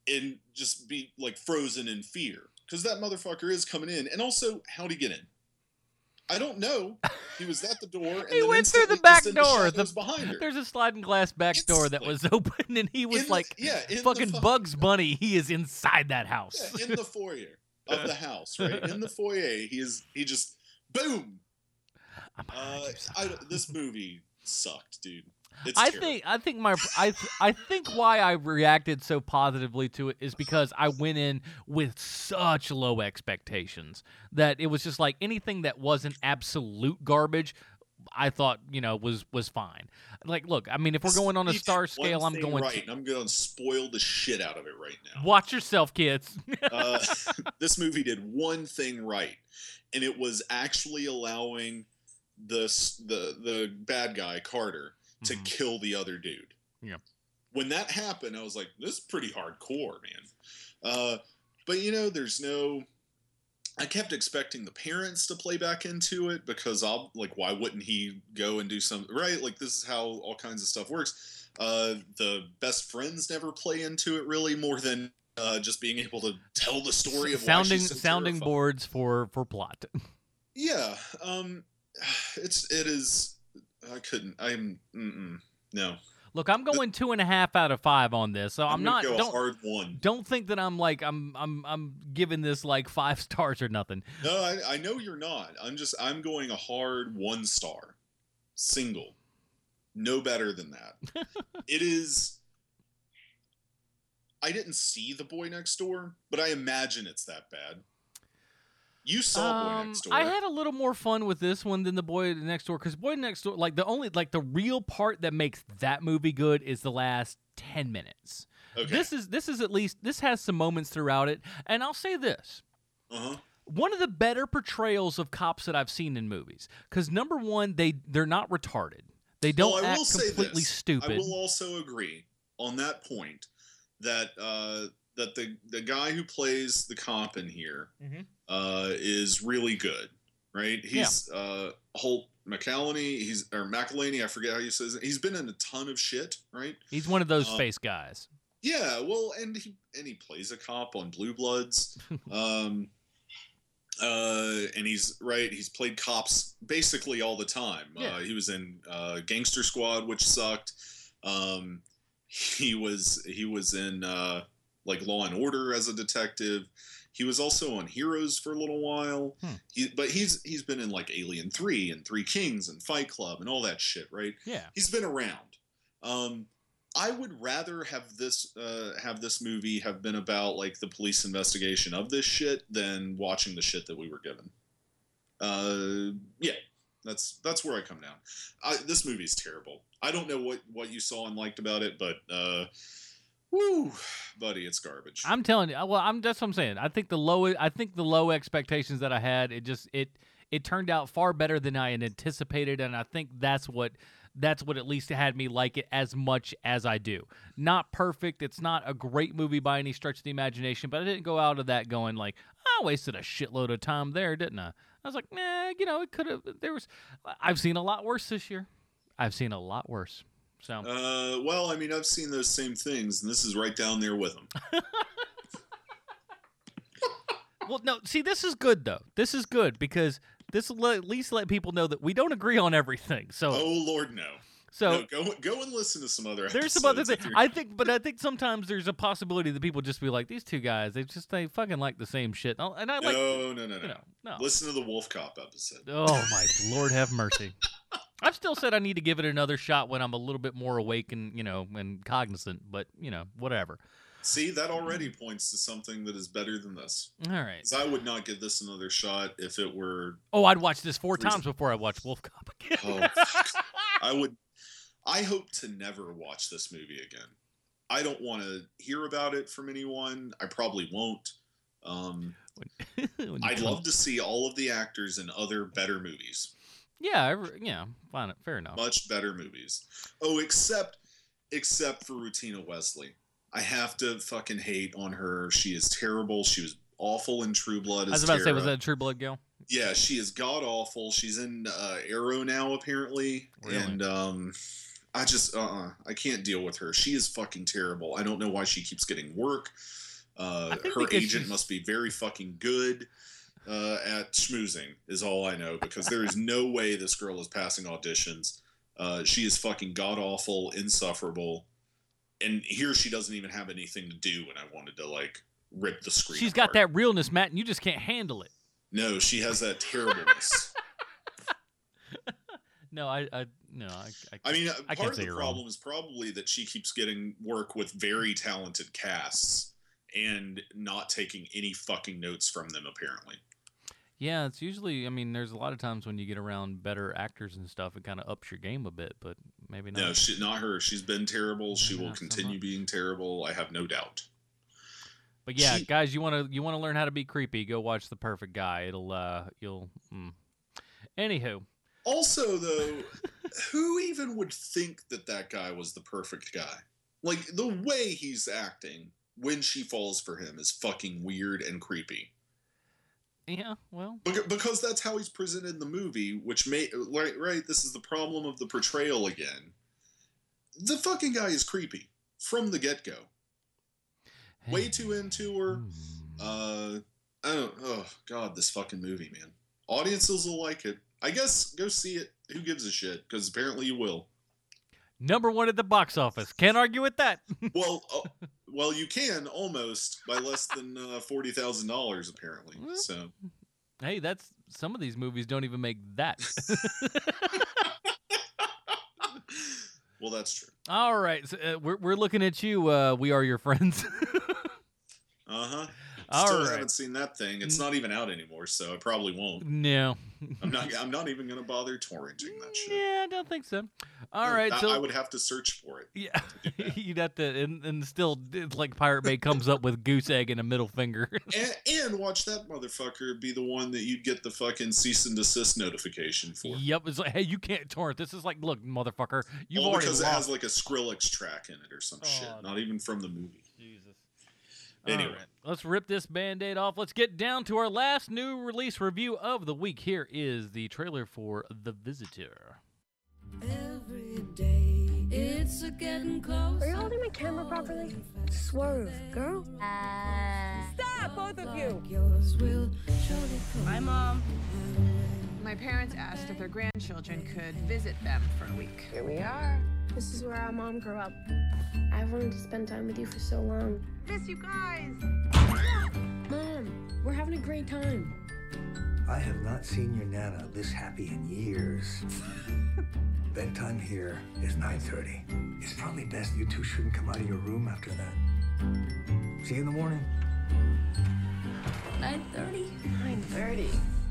S2: and just be like frozen in fear because that motherfucker is coming in. And also, how'd he get in? I don't know. He was at the door. And
S1: He went through the back
S2: the
S1: door.
S2: shadows behind her.
S1: There's a sliding glass back door that was open, and he was
S2: in
S1: like,
S2: yeah, in
S1: fucking
S2: fu-
S1: Bugs Bunny. He is inside that house.
S2: Yeah, in the foyer of the house, right? In the foyer, he is. He just boom. Uh, I, this movie sucked, dude. It's
S1: I
S2: terrible.
S1: think I think my I I think why I reacted so positively to it is because I went in with such low expectations that it was just like anything that wasn't absolute garbage. I thought you know was was fine. Like, look, I mean, if we're going on a star scale, I'm going.
S2: right, and I'm going to spoil the shit out of it right now.
S1: Watch yourself, kids.
S2: uh, this movie did one thing right, and it was actually allowing this the the bad guy Carter to
S1: Mm-hmm.
S2: kill the other dude.
S1: Yeah.
S2: When that happened, I was like, "This is pretty hardcore, man." Uh, but you know, there's no. I kept expecting the parents to play back into it because I'll like, why wouldn't he go and do something right? Like this is how all kinds of stuff works. Uh, the best friends never play into it really more than uh, just being able to tell the story of
S1: sounding sounding
S2: terrified.
S1: boards for for plot.
S2: Yeah, um, it's it is. I couldn't. I'm no.
S1: Look, I'm going two and a half out of five on this, so I'm,
S2: I'm
S1: not. don't
S2: hard one.
S1: don't think that I'm like I'm I'm I'm giving this like five stars or nothing.
S2: No, I, I know you're not. I'm just I'm going a hard one star, single, no better than that. it is. I didn't see the boy next door, but I imagine it's that bad. You saw boy
S1: Um,
S2: next door.
S1: I had a little more fun with this one than the boy next door because boy next door, like the only like the real part that makes that movie good is the last ten minutes.
S2: Okay.
S1: This is this is at least this has some moments throughout it, and I'll say this.
S2: Uh-huh.
S1: One of the better portrayals of cops that I've seen in movies, because number one, they they're not retarded. They don't
S2: Well, I
S1: act
S2: will say
S1: completely
S2: this.
S1: stupid.
S2: I will also agree on that point that uh, that the the guy who plays the cop in here
S1: Mhm.
S2: Uh, is really good, right? He's uh, Holt McCallany. He's or McElhaney. I forget how you say. His, he's been in a ton of shit, right?
S1: He's one of those
S2: Um,
S1: face guys.
S2: Yeah, well, and he and he plays a cop on Blue Bloods. um, uh, and he's right. He's played cops basically all the time.
S1: Yeah.
S2: Uh, he was in uh, Gangster Squad, which sucked. Um, he was he was in uh, like Law and Order as a detective. He was also on Heroes for a little while.
S1: Hmm.
S2: He, but he's he's been in like Alien Three and Three Kings and Fight Club and all that shit, right?
S1: Yeah.
S2: he's been around. Um, I would rather have this uh, have this movie have been about like the police investigation of this shit than watching the shit that we were given. Uh, yeah, that's that's where I come down. I, this movie's terrible. I don't know what what you saw and liked about it, but uh, woo, buddy, it's garbage.
S1: I'm telling you. Well, I'm that's what I'm saying. I think the low I think the low expectations that I had, it just it it turned out far better than I had anticipated, and I think that's what that's what at least had me like it as much as I do. Not perfect. It's not a great movie by any stretch of the imagination, but I didn't go out of that going like I wasted a shitload of time there, didn't I? I was like, nah, you know, it could have. There was. I've seen a lot worse this year. I've seen a lot worse. So.
S2: Uh, well, I mean, I've seen those same things, and this is right down there with them.
S1: Well, no. See, this is good though. This is good because this will at least let people know that we don't agree on everything. So,
S2: oh Lord, no.
S1: so
S2: no, go go and listen to some other.
S1: there's some other things. I think, but I think sometimes there's a possibility that people just be like, these two guys, they just they fucking like the same shit. And I- like,
S2: no, no, no, no.
S1: know, no.
S2: Listen to the Wolf Cop episode.
S1: oh my Lord, have mercy. I've still said I need to give it another shot when I'm a little bit more awake and you know and cognizant, but you know whatever.
S2: See, that already points to something that is better than this.
S1: All right.
S2: I would not give this another shot if it were.
S1: Oh, I'd watch this four times before I watch Wolf Cop again.
S2: Oh. I would. I hope to never watch this movie again. I don't want to hear about it from anyone. I probably won't. Um, I'd love to see all of the actors in other better movies.
S1: Yeah, yeah, fine, fair enough.
S2: much better movies. Oh, except except for Rutina Wesley. I have to fucking hate on her. She is terrible. She was awful in True Blood.
S1: I was
S2: as
S1: about to say, was that a True Blood gal?
S2: Yeah, she is god awful. She's in uh, Arrow now apparently,
S1: Really?
S2: and um, I just uh, uh I can't deal with her. She is fucking terrible. I don't know why she keeps getting work. Uh, her agent must be very fucking good uh, at schmoozing, is all I know. Because there is no way this girl is passing auditions. Uh, she is fucking god awful, insufferable, and here she doesn't even have anything to do. And I wanted to like rip the screen.
S1: She's got that realness, Matt, and you just can't handle it.
S2: No, she has that terribleness.
S1: No, I, I no, I, I,
S2: I mean,
S1: I
S2: part of the problem
S1: wrong.
S2: is probably that she keeps getting work with very talented casts and not taking any fucking notes from them. Apparently,
S1: Yeah, it's usually. I mean, there's a lot of times when you get around better actors and stuff, it kind of ups your game a bit, but maybe not.
S2: no, she, not her. She's been terrible. She will
S1: not so
S2: continue being terrible. I have no doubt.
S1: But yeah,
S2: She-
S1: guys, you want to you want to learn how to be creepy? Go watch The Perfect Guy. It'll uh, you'll. Mm. Anywho,
S2: Also, though, who even would think that that guy was the perfect guy? Like the way he's acting when she falls for him is fucking weird and creepy.
S1: Yeah, well,
S2: because that's how he's presented in the movie which may right right this is the problem of the portrayal again. The fucking guy is creepy from the get-go. Way too into her. Uh i don't oh god this fucking movie man. Audiences will like it. I guess go see it. Who gives a shit? Because apparently you will.
S1: Number one at the box office. Can't argue with that.
S2: well uh, well you can almost by less than uh, $40000 apparently so
S1: hey, that's some of these movies don't even make that.
S2: well that's true
S1: All right, so, uh, we're we're looking at you. Uh, we are your friends.
S2: Uh-huh.
S1: All
S2: Still
S1: right.
S2: haven't seen that thing. It's not even out anymore, so I probably won't.
S1: no.
S2: I'm not. I'm not even gonna bother torrenting that shit.
S1: Yeah, I don't think so. All right,
S2: I,
S1: so
S2: I would have to search for it.
S1: Yeah, you'd have to, and, and still, it's like Pirate Bay comes up with goose egg and a middle finger.
S2: And, and watch that motherfucker be the one that you'd get the fucking cease and desist notification for.
S1: yep, it's like, hey, you can't torrent. This is like, look, motherfucker, you've
S2: All
S1: already
S2: because it has like a Skrillex track in it or some shit.
S1: Oh,
S2: Not even from the movie.
S1: Jesus.
S2: Anyway.
S1: All right, let's rip this band aid off. Let's get down to our last new release review of the week. Here is the trailer for The Visitor.
S13: Every day it's a getting close.
S14: Are you holding my camera properly? Swerve, girl. Uh, Stop, both of you.
S13: Yours will surely come.
S5: Hi, Mom. My parents asked if their grandchildren could visit them for a week.
S14: Here we are. This is where our mom grew up. I've wanted to spend time with you for so long.
S5: Miss you guys.
S14: Mom, we're having a great time.
S15: I have not seen your Nana this happy in years. Bedtime here is 9.30. It's probably best you two shouldn't come out of your room after that. See you in the morning.
S14: 9.30? 9.30.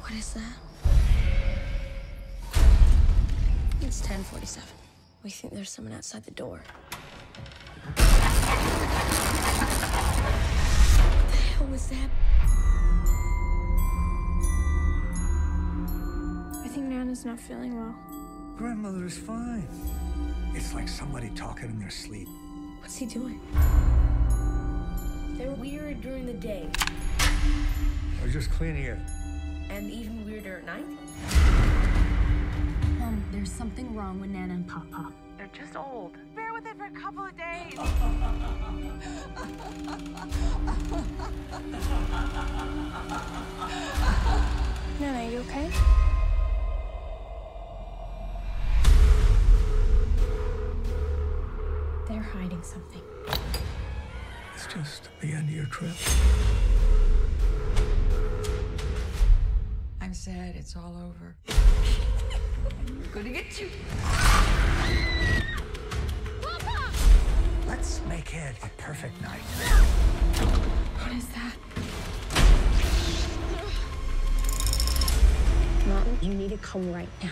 S14: What is that? It's 10.47. We think there's someone outside the door. What the hell was that? I think Nana's not feeling well.
S15: Grandmother is fine. It's like somebody talking in their sleep.
S14: What's he doing? They're weird during the day
S15: We're just cleaning it.
S14: and even weirder at night. Mom, there's something wrong with Nana and Papa.
S5: They're just old. Bear with it for a couple of days.
S14: Nana, are you okay? They're hiding something.
S15: It's just the end of your trip.
S16: I'm it's all over.
S11: Gonna get you.
S15: Let's make it a perfect night.
S11: What is that?
S14: Mom, you need to come right now.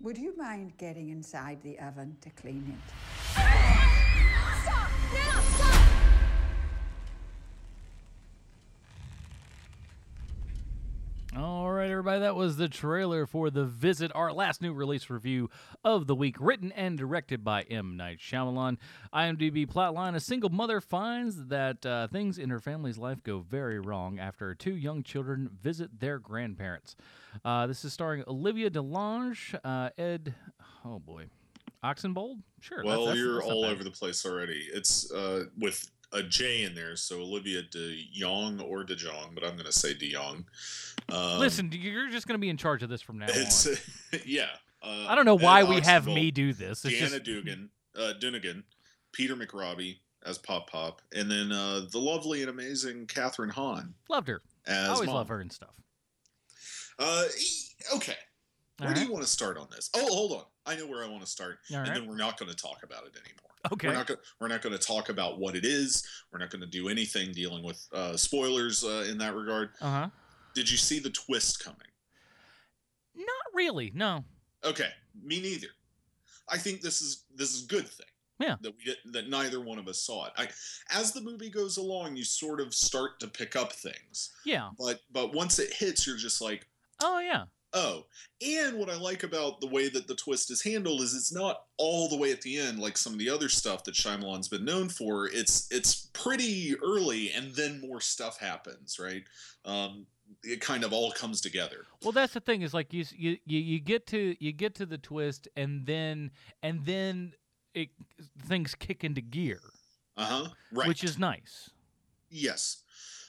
S16: Would you mind getting inside the oven to clean it?
S1: All right, everybody, that was the trailer for The Visit, our last new release review of the week, written and directed by M. Night Shyamalan. IMDb plotline A single mother finds that uh, things in her family's life go very wrong after two young children visit their grandparents. Uh, this is starring Olivia DeLange, uh, Ed, oh boy, Oxenbold? Sure.
S2: Well,
S1: that's- that's-
S2: you're
S1: that's
S2: all
S1: bad.
S2: over the place already. It's uh, with a J in there, so Olivia De Jong or De Jong, but I'm going to say De Jong. Um,
S1: Listen, you're just going to be in charge of this from now on.
S2: yeah. Uh,
S1: I don't know why we have me do this. It's
S2: Deanna
S1: just-
S2: Dugan, uh, Dunnigan, Peter McRobbie as Pop Pop, and then uh, the lovely and amazing Kathryn Hahn
S1: Loved her.
S2: as
S1: Always
S2: Mom.
S1: love her and stuff.
S2: Uh, okay. Where
S1: All
S2: do you want to start on this? Oh, hold on. I know where I want to start,
S1: All
S2: and
S1: right.
S2: then we're not going to talk about it anymore.
S1: Okay.
S2: We're not going. We're not going to talk about what it is. We're not going to do anything dealing with uh, spoilers uh, in that regard.
S1: Uh huh.
S2: Did you see the twist coming?
S1: Not really. No.
S2: Okay, me neither. I think this is this is a good thing.
S1: Yeah.
S2: That we did, that neither one of us saw it. I, as the movie goes along, you sort of start to pick up things,
S1: Yeah.
S2: but but once it hits, you're just like,
S1: Oh yeah.
S2: Oh. And what I like about the way that the twist is handled is it's not all the way at the end like some of the other stuff that Shyamalan's been known for. It's it's pretty early, and then more stuff happens, right? Um, it kind of all comes together.
S1: Well, that's the thing is like you, you you get to you get to the twist and then and then it things kick into gear,
S2: Uh huh. Right.
S1: which is nice.
S2: Yes.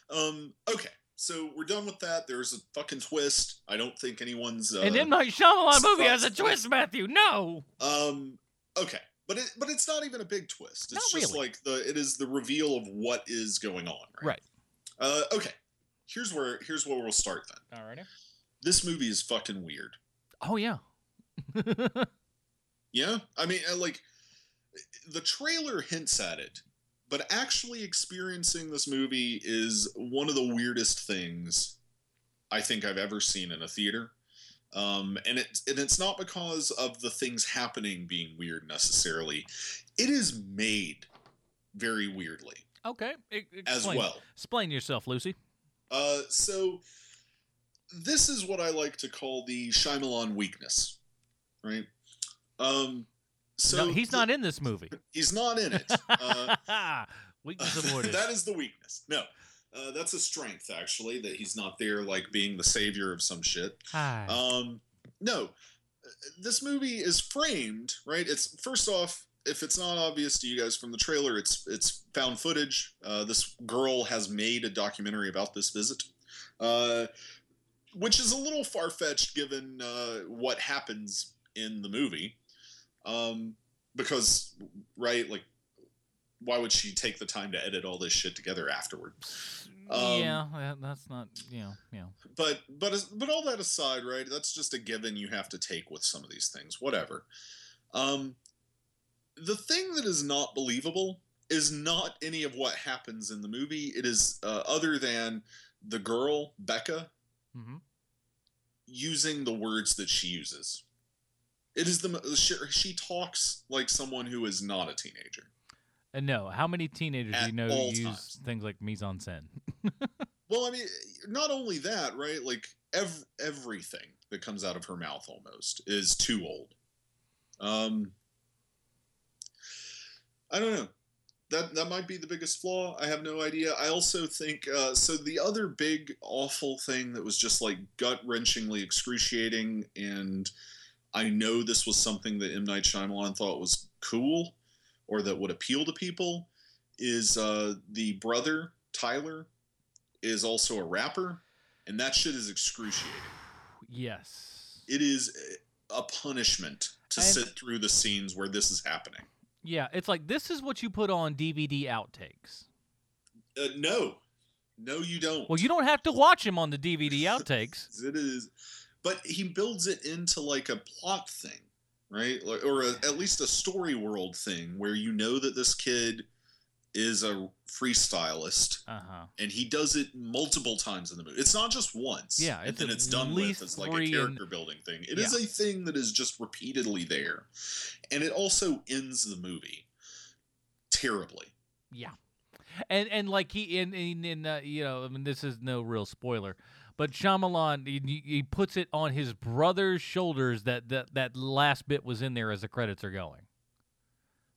S2: Um, okay. So we're done with that. There's a fucking twist. I don't think anyone's. Uh,
S1: An M Night Shyamalan movie has a twist, Matthew. No.
S2: Um. Okay, but it but it's not even a big twist. It's
S1: Not
S2: just
S1: really.
S2: like the it is the reveal of what is going on. Right.
S1: Right.
S2: Uh. Okay. Here's where here's where we'll start then.
S1: All right.
S2: This movie is fucking weird.
S1: Oh yeah.
S2: Yeah. I mean, uh, like the trailer hints at it, but actually experiencing this movie is one of the weirdest things I think I've ever seen in a theater. Um, and it's and it's not because of the things happening being weird necessarily. It is made very weirdly
S1: Okay. e-
S2: as well.
S1: Explain yourself, Lucy.
S2: Uh, so this is what I like to call the Shyamalan weakness, right? Um, so
S1: no, he's not in this movie.
S2: He's not in it. Uh,
S1: Weakness avoided.
S2: that is the weakness. No, uh, that's a strength actually that he's not there like being the savior of some shit.
S1: Hi.
S2: Um, no, this movie is framed right. It's first off, if it's not obvious to you guys from the trailer, it's it's found footage. Uh, this girl has made a documentary about this visit, uh, which is a little far fetched given uh, what happens in the movie. Um, because right, like, why would she take the time to edit all this shit together afterward? Um,
S1: yeah, that- that's not. Yeah, yeah.
S2: but but as- but all that aside, right? That's just a given you have to take with some of these things. Whatever. Um, the thing that is not believable is not any of what happens in the movie. It is uh, other than the girl Becca
S1: hmm
S2: using the words that she uses. It is the she, she talks like someone who is not a teenager.
S1: And no, how many teenagers do you know use
S2: times.
S1: things like mise en scène?
S2: Well, I mean, not only that, right? Like ev- everything that comes out of her mouth almost is too old. Um, I don't know. That that might be the biggest flaw. I have no idea. I also think uh, so. The other big awful thing that was just like gut wrenchingly excruciating, and I know this was something that M Night Shyamalan thought was cool or that would appeal to people, is uh, the brother Tyler is also a rapper, and that shit is excruciating.
S1: yes.
S2: It is a punishment to
S1: And-
S2: sit through the scenes where this is happening.
S1: Yeah, it's like this is what you put on DVD outtakes.
S2: Uh, no, no, you don't.
S1: Well, you don't have to watch him on the DVD outtakes.
S2: It is, but he builds it into like a plot thing, right? Or a, at least a story world thing where you know that this kid is a freestylist,
S1: uh-huh.
S2: and he does it multiple times in the movie. It's not just once,
S1: Yeah,
S2: and
S1: it's
S2: then it's done with. It's like a character
S1: and-
S2: building thing. It is
S1: Yeah.
S2: a thing that is just repeatedly there, and it also ends the movie terribly.
S1: Yeah, and and like he in in, in uh, you know, I mean, this is no real spoiler, but Shyamalan he, he puts it on his brother's shoulders that that that last bit was in there as the credits are going.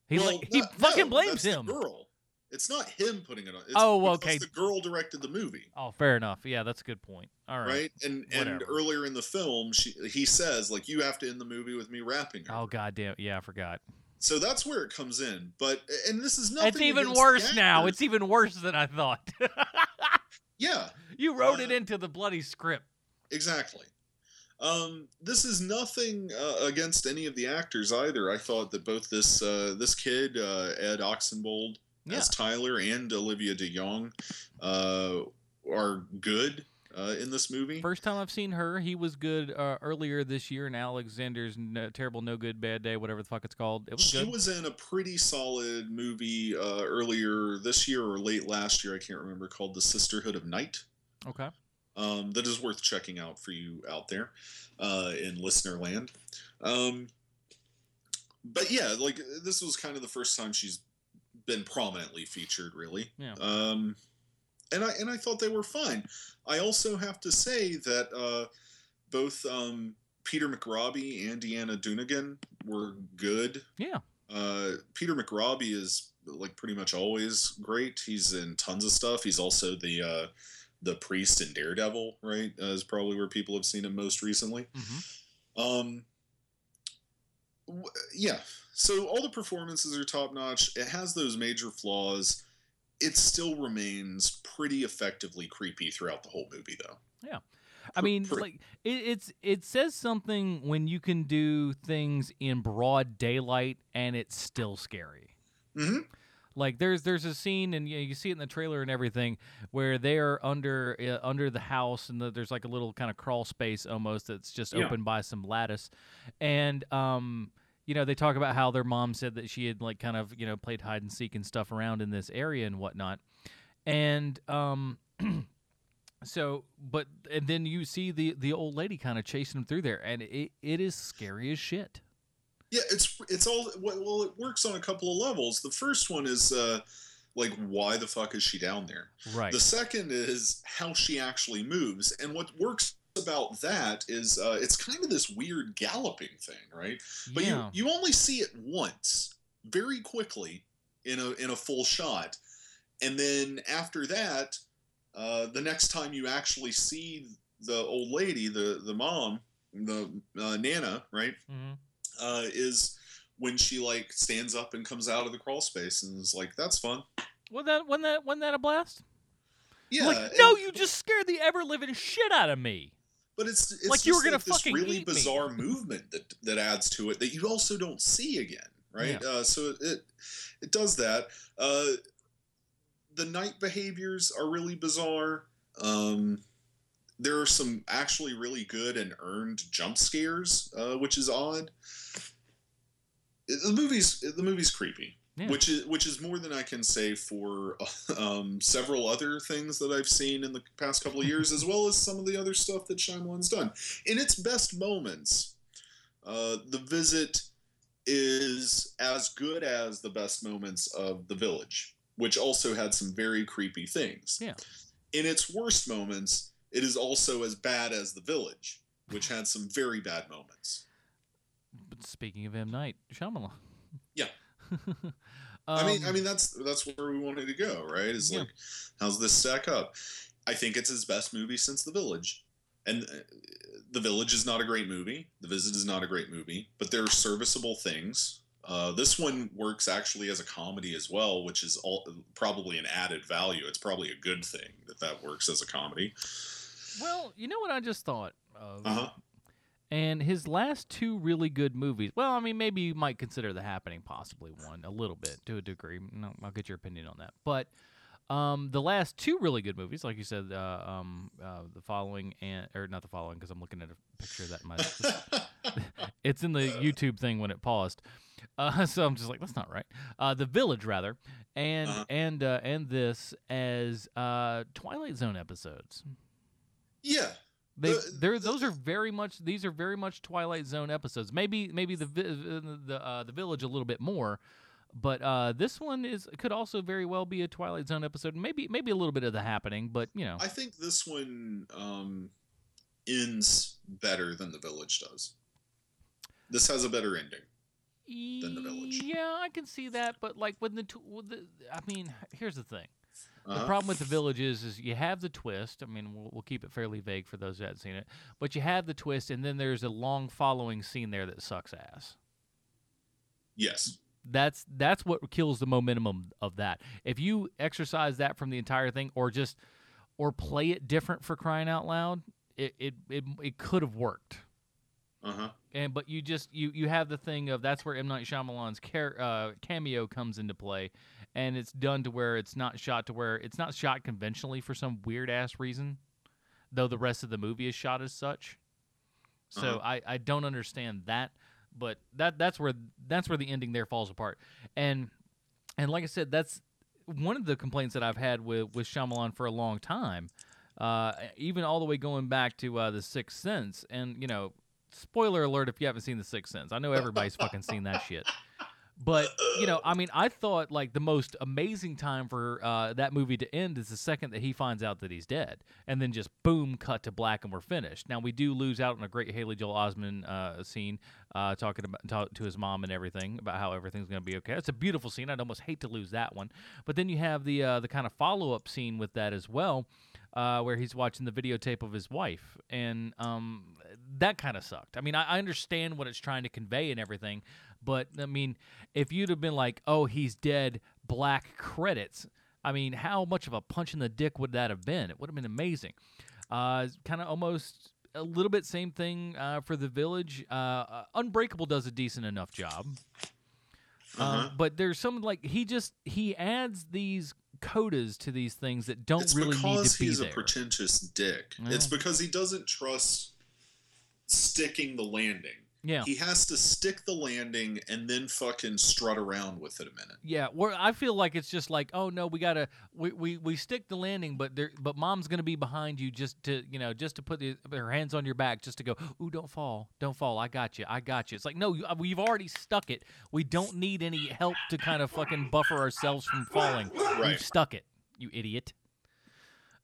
S1: He
S2: Well,
S1: like, he fucking blames him.
S2: Girl. It's not him putting it on. It's
S1: Oh, okay.
S2: The girl directed the movie.
S1: Oh, fair enough. Yeah, that's a good point. All right.
S2: right? And and earlier in the film, she he says like you have to end the movie with me rapping her.
S1: Oh goddamn! Yeah, I forgot.
S2: So that's where it comes in. But and this is nothing.
S1: It's even worse now. It's even worse than I thought.
S2: yeah,
S1: you wrote it into the bloody script.
S2: exactly. Um, this is nothing uh, against any of the actors either. I thought that both this uh, this kid uh, Ed Oxenbould as Tyler and Olivia DeJonge uh, are good uh, in this movie.
S1: First time I've seen her, he was good uh, earlier this year in Alexander's no, Terrible No Good Bad Day, whatever the fuck it's called. It was
S2: She
S1: good.
S2: was in a pretty solid movie uh, earlier this year or late last year. I can't remember called The Sisterhood of Night.
S1: okay.
S2: Um, that is worth checking out for you out there uh, in listener land. Um, but yeah, like this was kind of the first time she's been prominently featured, really.
S1: Yeah.
S2: Um, and I and I thought they were fine. I also have to say that uh, both um, Peter McRobbie and Deanna Dunagan were good.
S1: Yeah.
S2: Uh, Peter McRobbie is like pretty much always great. He's in tons of stuff. He's also the uh, the priest in Daredevil, right? Uh, is probably where people have seen him most recently. Um, w- yeah. So all the performances are top notch. It has those major flaws. It still remains pretty effectively creepy throughout the whole movie, though.
S1: Yeah. I mean, like it, it's it says something when you can do things in broad daylight and it's still scary.
S2: Mm-hmm.
S1: Like there's there's a scene and you, know, you see it in the trailer and everything where they are under uh, under the house and the, there's like a little kind of crawl space almost that's just
S17: Yeah.
S1: opened by some lattice, and um you know they talk about how their mom said that she had like kind of you know played hide and seek and stuff around in this area and whatnot, and um. So, but and then you see the the old lady kind of chasing them through there, and it, it is scary as shit.
S2: Yeah, it's it's all well. well, It works on a couple of levels. The first one is uh, like, why the fuck is she down there?
S1: Right.
S2: The second is how she actually moves, and what works about that is uh, it's kind of this weird galloping thing, right? But
S1: Yeah.
S2: you you only see it once, very quickly in a in a full shot, and then after that, uh, the next time you actually see the old lady, the the mom, the uh, Nana, right?
S1: Mhm.
S2: uh, is when she like stands up and comes out of the crawl space and is like, "That's fun."
S1: Wasn't that wasn't that wasn't that a blast?
S2: Yeah,
S1: Like, no, you just scared the ever living shit out of me.
S2: But it's, it's
S1: Like you were
S2: just
S1: gonna
S2: this
S1: fucking
S2: really
S1: eat me.
S2: bizarre movement that that adds to it that you also don't see again, right?
S1: Yeah.
S2: Uh, so it it does that. Uh, the night behaviors are really bizarre. Um, there are some actually really good and earned jump scares, uh, which is odd. The movie's the movie's creepy,
S1: Yeah.
S2: which is which is more than I can say for um, several other things that I've seen in the past couple of years, as well as some of the other stuff that Shyamalan's done. In its best moments, uh, The Visit is as good as the best moments of The Village, which also had some very creepy things.
S1: Yeah.
S2: In its worst moments, it is also as bad as The Village, which had some very bad moments.
S1: But speaking of M Night Shyamalan,
S2: Yeah. I mean,
S1: Um,
S2: I mean that's that's where we wanted to go, right? Is
S1: Yeah.
S2: like, how's this stack up? I think it's his best movie since The Village, and uh, The Village is not a great movie. The Visit is not a great movie, but there are serviceable things. Uh, this one works actually as a comedy as well, which is all, probably an added value. It's probably a good thing that that works as a comedy.
S1: well, you know what I just thought of.
S2: Uh huh.
S1: And his last two really good movies. Well, I mean, maybe you might consider The Happening possibly one a little bit to a degree. No, I'll get your opinion on that. But Um, the last two really good movies, like you said, uh, um, uh, the following and or not the following because I'm looking at a picture that my. it's in the YouTube thing when it paused, uh, so I'm just like that's not right. Uh, the Village rather, and
S2: Uh-huh.
S1: and uh, and this as uh, Twilight Zone episodes.
S2: Yeah.
S1: They, they're those are very much these are very much Twilight Zone episodes. Maybe maybe the uh, the uh, the village a little bit more, but uh, this one is could also very well be a Twilight Zone episode. Maybe maybe a little bit of the happening, but you know,
S2: I think this one um, ends better than the village does. This has a better ending than the village.
S1: yeah, I can see that. But like when the, with the I mean, here's the thing. The
S2: Uh-huh.
S1: problem with the village is, is you have the twist. I mean, we'll, we'll keep it fairly vague for those that haven't seen it. But you have the twist, and then there's a long following scene there that sucks ass.
S2: Yes.
S1: That's that's what kills the momentum of, of that. If you exercise that from the entire thing, or just or play it different for crying out loud, it it it, it could have worked.
S2: Uh huh.
S1: And but you just you you have the thing of that's where M Night Shyamalan's uh, cameo comes into play, and it's done to where it's not shot to where it's not shot conventionally for some weird ass reason, though the rest of the movie is shot as such. So
S2: Uh-huh.
S1: I I don't understand that, but that that's where that's where the ending there falls apart, and and like I said, that's one of the complaints that I've had with with Shyamalan for a long time, uh, even all the way going back to uh, the Sixth Sense, and you know, spoiler alert if you haven't seen the Sixth Sense, I know everybody's fucking seen that shit. But you know, I mean, I thought like the most amazing time for uh, that movie to end is the second that he finds out that he's dead, and then just boom, cut to black, and we're finished. Now we do lose out on a great Haley Joel Osment uh, scene, uh, talking about talk to his mom and everything about how everything's going to be okay. It's a beautiful scene. I'd almost hate to lose that one. But then you have the uh, the kind of follow up scene with that as well, uh, where he's watching the videotape of his wife, and um, that kind of sucked. I mean, I, I understand what it's trying to convey and everything, but I mean, if you'd have been like, "Oh, he's dead," black credits. I mean, how much of a punch in the dick would that have been? It would have been amazing. Uh, kind of almost a little bit same thing uh, for the village. Uh, uh, Unbreakable does a decent enough job.
S2: Uh-huh.
S1: Um, but there's some like he just he adds these codas to these things that don't
S2: it's
S1: really need to be
S2: he's
S1: there.
S2: a pretentious dick.
S1: Yeah.
S2: It's because he doesn't trust sticking the landing.
S1: Yeah.
S2: He has to stick the landing and then fucking strut around with it a minute.
S1: Yeah, where I feel like it's just like, oh no, we gotta we, we, we stick the landing, but there but mom's gonna be behind you just to you know just to put the, her hands on your back just to go, ooh, don't fall, don't fall, I got you, I got you. It's like no, you- we've already stuck it. We don't need any help to kind of fucking buffer ourselves from falling.
S2: Right.
S1: We've stuck it, you idiot.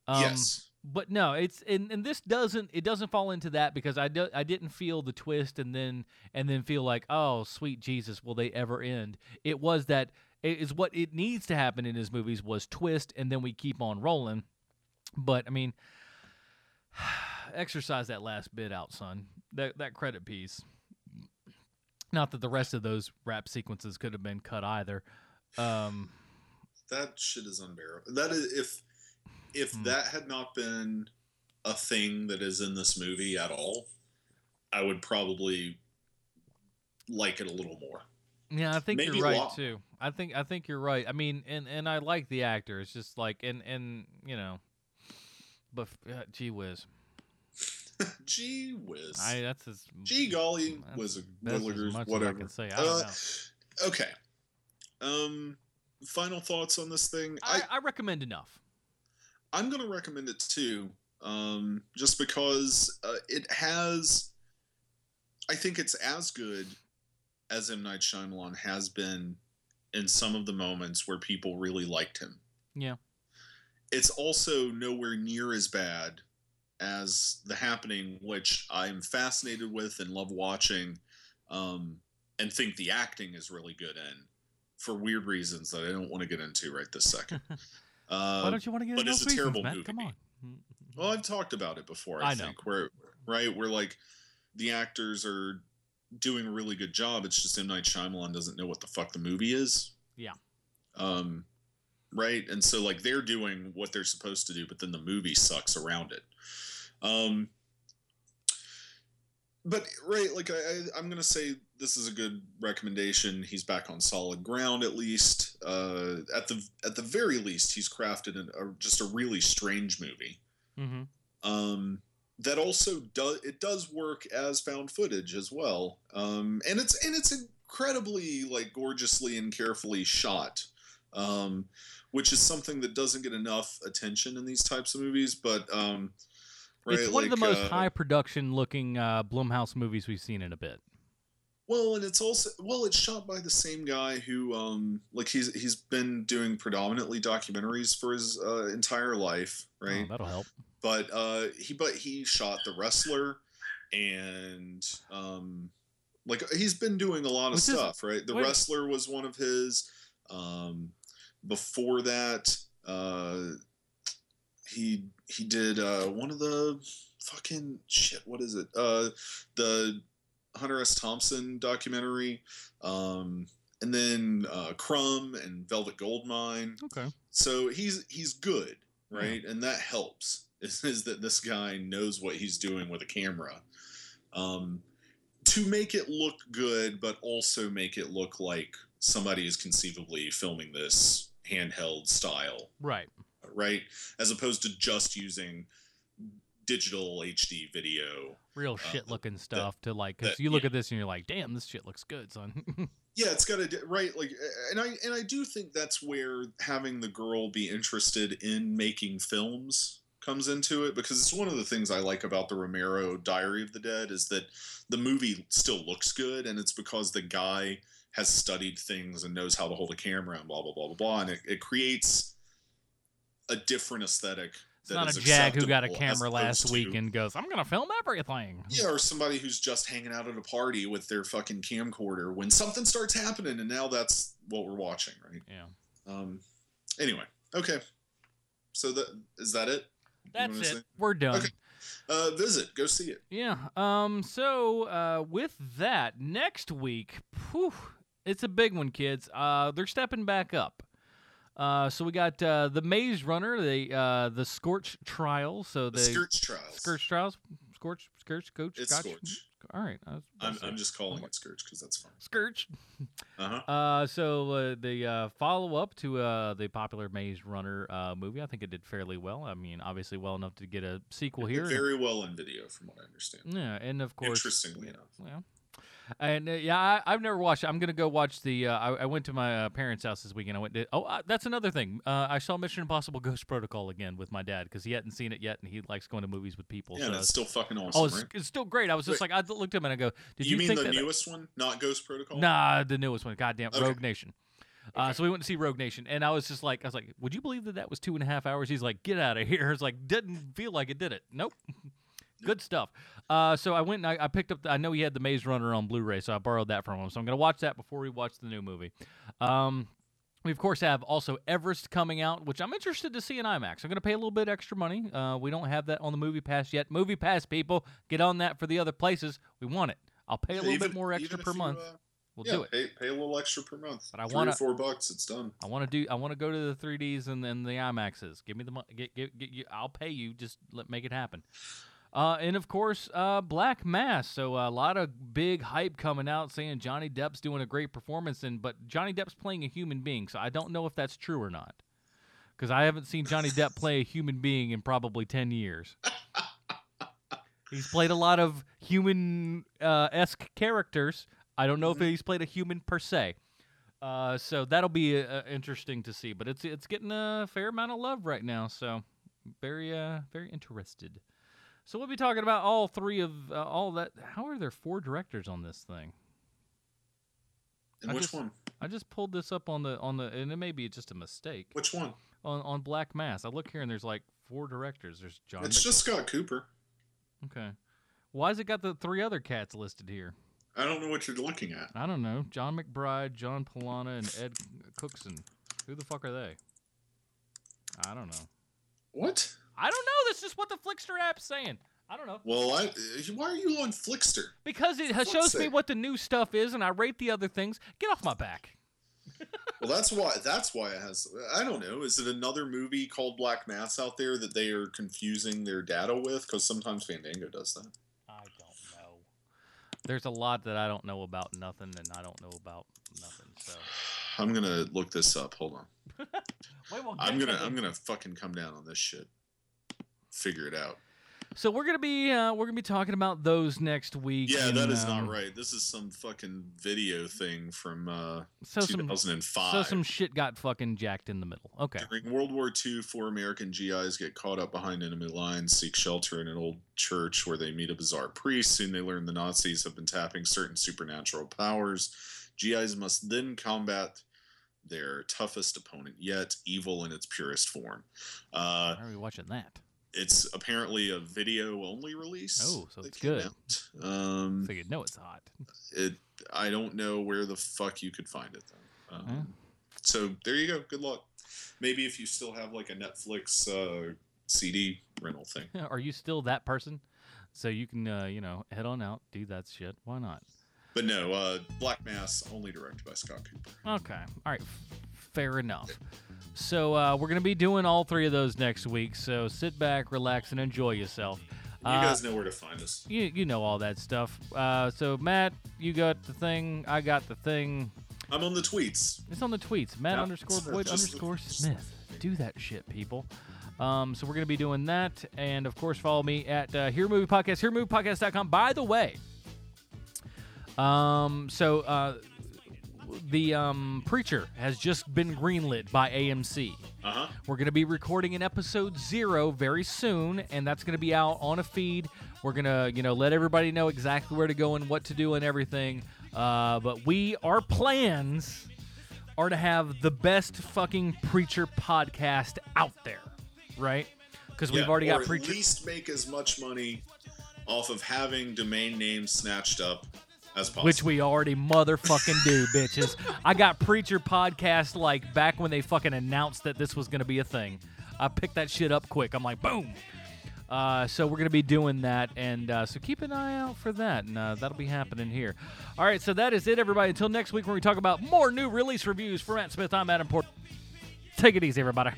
S1: Um,
S2: Yes.
S1: But no, it's and, and this doesn't it doesn't fall into that because I do, I didn't feel the twist and then and then feel like oh sweet Jesus will they ever end? It was that it is what it needs to happen in his movies was twist and then we keep on rolling. But I mean, exercise that last bit out, son. That that credit piece. Not that the rest of those rap sequences could have been cut either. Um,
S2: That shit is unbearable. That is if if
S1: Hmm.
S2: that had not been a thing that is in this movie at all, I would probably like it a little more.
S1: Yeah, I think
S2: Maybe
S1: you're right too. I think I think you're right. I mean, and and I like the actor. It's just like and and you know, but uh, gee whiz,
S2: Gee whiz.
S1: I that's as
S2: Gee golly,
S1: that's
S2: whiz
S1: that's as much as I can say. I don't
S2: Uh,
S1: know.
S2: Okay. Um, final thoughts on this thing.
S1: I, I recommend enough.
S2: I'm going to recommend it too, um, just because uh, it has. I think it's as good as M Night Shyamalan has been in some of the moments where people really liked him.
S1: Yeah.
S2: It's also nowhere near as bad as The Happening, which I'm fascinated with and love watching, um, and think the acting is really good in, for weird reasons that I don't want to get into right this second. Uh,
S1: Why don't you want to get
S2: but it's a terrible
S1: Matt?
S2: movie.
S1: Come on.
S2: Well, I've talked about it before. I,
S1: I know.
S2: think where right where like the actors are doing a really good job. It's just M Night Shyamalan doesn't know what the fuck the movie is.
S1: Yeah.
S2: Um, right, and so like they're doing what they're supposed to do, but then the movie sucks around it. Um, but right, like I, I, I'm gonna say this is a good recommendation. He's back on solid ground at least. uh, at the at the very least, he's crafted an, a, just a really strange movie.
S1: Mm-hmm.
S2: Um, that also does it does work as found footage as well, um, and it's and it's incredibly like gorgeously and carefully shot, um, which is something that doesn't get enough attention in these types of movies. But um, right,
S1: it's one of the most
S2: uh,
S1: high production looking uh, Blumhouse movies we've seen in a bit.
S2: Well, and it's also well, it's shot by the same guy who, um, like he's he's been doing predominantly documentaries for his uh, entire life, right?
S1: Oh, that'll help.
S2: But uh, he but he shot The Wrestler, and um, like he's been doing a lot of stuff, right? The Wrestler was one of his. Um, before that, uh, he he did uh, one of the fucking shit. What is it? Uh, the Hunter S. Thompson documentary, um, and then uh, Crumb and Velvet Goldmine.
S1: Okay.
S2: So he's he's good, right? And that helps. Is, is that this guy knows what he's doing with a camera, um, to make it look good, but also make it look like somebody is conceivably filming this handheld style,
S1: Right.
S2: right? As opposed to just using digital HD video.
S1: Real uh, shit looking stuff to like, because you look at this and you're like, damn, this shit looks good, son.
S2: Yeah, it's got to right like, and I and I do think that's where having the girl be interested in making films comes into it because it's one of the things I like about the Romero Diary of the Dead is that the movie still looks good, and it's because the guy has studied things and knows how to hold a camera and blah blah blah blah blah, and it, it creates a different aesthetic.
S1: It's not a jag who got a camera last week and goes, I'm going to film everything.
S2: Yeah, or somebody who's just hanging out at a party with their fucking camcorder when something starts happening, and now that's what we're watching, right?
S1: Yeah.
S2: Um. Anyway, okay. So that is that it?
S1: That's it.
S2: say?
S1: We're done.
S2: Okay. Uh, visit. Go see it.
S1: Yeah. Um. So, uh, with that, next week, whew, it's a big one, kids. Uh, they're stepping back up. Uh, so we got uh, the Maze Runner, the uh, the Scorch Trials. So
S2: The
S1: the
S2: Scorch Trials.
S1: Scorch Trials. Scorch. Scorch. Coach.
S2: It's
S1: Scotch?
S2: Scorch.
S1: All right. I
S2: I'm, I'm just calling it Scourge because that's fun.
S1: Scourge.
S2: Uh-huh.
S1: Uh, so uh, the uh, follow up to uh, the popular Maze Runner uh, movie, I think it did fairly well. I mean, obviously well enough to get a sequel here.
S2: Very well in video, from what I understand.
S1: Yeah, and of course,
S2: Interestingly enough.
S1: yeah. And uh, yeah, I, I've never watched. it. I'm gonna go watch the. Uh, I, I went to my uh, parents' house this weekend. I went. To, oh, uh, that's another thing. Uh, I saw Mission Impossible: Ghost Protocol again with my dad because he hadn't seen it yet, and he likes going to movies with people.
S2: Yeah,
S1: so
S2: it's still fucking awesome,
S1: Oh, it's,
S2: right?
S1: it's still great. I was just
S2: Wait.
S1: like, I looked at him and I go, "Did
S2: you,
S1: you,
S2: mean the
S1: that?"
S2: newest one, not Ghost Protocol?
S1: Nah, the newest one. Goddamn,
S2: Okay.
S1: Rogue Nation. Uh, so we went to see Rogue Nation, and I was just like, I was like, "Would you believe that that was two and a half hours?" He's like, "Get out of here!" It's like, didn't feel like it did it. Nope. Good stuff. Uh, so I went and I, I picked up. The, I know he had the Maze Runner on Blu-ray, so I borrowed that from him. So I'm gonna watch that before we watch the new movie. Um, we of course have also Everest coming out, which I'm interested to see in IMAX. I'm gonna pay a little bit extra money. Uh, we don't have that on the Movie Pass yet. Movie Pass people, get on that for the other places. We want it. I'll pay a little
S2: even-
S1: bit more extra per
S2: you,
S1: month.
S2: uh,
S1: we'll
S2: yeah,
S1: do it.
S2: Pay, pay a little extra per month.
S1: But I wanna-
S2: four bucks. It's done.
S1: I want to do. I want to go to the 3ds and then the IMAXs. Give me the money. Get, get, get you. I'll pay you. Just let make it happen. Uh, and of course, uh, Black Mass. So a lot of big hype coming out saying Johnny Depp's doing a great performance, and but Johnny Depp's playing a human being. So I don't know if that's true or not, because I haven't seen Johnny Depp play a human being in probably ten years. He's played a lot of human uh, esque characters. I don't know if he's played a human per se. Uh, so that'll be uh, interesting to see. But it's it's getting a fair amount of love right now. So very uh, very interested. So we'll be talking about all three of uh, all that. How are there four directors on this thing?
S2: And
S1: I
S2: which
S1: just-
S2: one?
S1: I just pulled this up on the on the, and it may be just a mistake.
S2: Which one?
S1: On on Black Mass. I look here and there's like four directors. There's John.
S2: It's just Scott Cooper.
S1: okay. Why has it got the three other cats listed here?
S2: I don't know what you're looking at.
S1: I don't know. John McBride, John Polana, and Ed Cookson. Who the fuck are they? I don't know.
S2: What?
S1: I don't know. That's just what the Flixster app's saying. I don't know.
S2: Well, I, why are you on Flixster?
S1: Because it
S2: fuck's
S1: shows me what the new stuff is, and I rate the other things. Get off my back.
S2: Well, that's why. That's why it has. I don't know. Is it another movie called Black Mass out there that they are confusing their data with? Because sometimes Fandango does that.
S1: I don't know. There's a lot that I don't know about nothing, and I don't know about nothing. So
S2: I'm gonna look this up. Hold on.
S1: Wait, well,
S2: I'm gonna
S1: to
S2: I'm gonna fucking come down on this shit. Figure it out.
S1: So we're gonna be uh, we're gonna be talking about those next week.
S2: Yeah,
S1: and,
S2: that is
S1: um,
S2: not right. This is some fucking video thing from uh,
S1: So some
S2: 2005.
S1: so some shit got fucking jacked in the middle. Okay.
S2: During World War II, four American GIs get caught up behind enemy lines, seek shelter in an old church where they meet a bizarre priest. Soon they learn the Nazis have been tapping certain supernatural powers. GIs must then combat their toughest opponent yet, evil in its purest form. Uh,
S1: Why are we watching that?
S2: It's apparently a video only release.
S1: Oh, so it's good.
S2: out. Um,
S1: So you know it's hot.
S2: it I don't know where the fuck you could find it though. Um,
S1: Yeah.
S2: So there you go. Good luck. Maybe if you still have like a Netflix uh, CD rental thing.
S1: Are you still that person? So you can uh, you know head on out, do that shit. Why not?
S2: But no, uh, Black Mass only directed by Scott Cooper.
S1: Okay. All right. Fair enough. So uh, we're gonna be doing all three of those next week. So sit back, relax, and enjoy yourself.
S2: You
S1: Uh,
S2: guys know where to find us.
S1: you you know all that stuff. Uh, so Matt, you got the thing. I got the thing.
S2: I'm on the tweets.
S1: It's on the tweets. Matt underscore Boyd underscore
S2: look-
S1: Smith. Do that shit, people. Um, so we're gonna be doing that, and of course, follow me at uh, Here Movie Podcast, HereMoviePodcast.com. By the way, um, so uh, the um, preacher has just been greenlit by AMC.
S2: Uh huh.
S1: We're going to be recording an episode zero very soon, and that's going to be out on a feed. We're going to, you know, let everybody know exactly where to go and what to do and everything. Uh, but we, our plans are to have the best fucking preacher podcast out there, right? Because we've already got preacher.
S2: At least make as much money off of having domain names snatched up as possible.
S1: Which we already motherfucking do, bitches. I got Preacher Podcast like back when they fucking announced that this was going to be a thing. I picked that shit up quick. I'm like, boom. Uh, so we're going to be doing that, and uh, so keep an eye out for that, and uh, that'll be happening here. All right, so that is it, everybody. Until next week, when we talk about more new release reviews for Matt Smith, I'm Adam Port. Take it easy, everybody.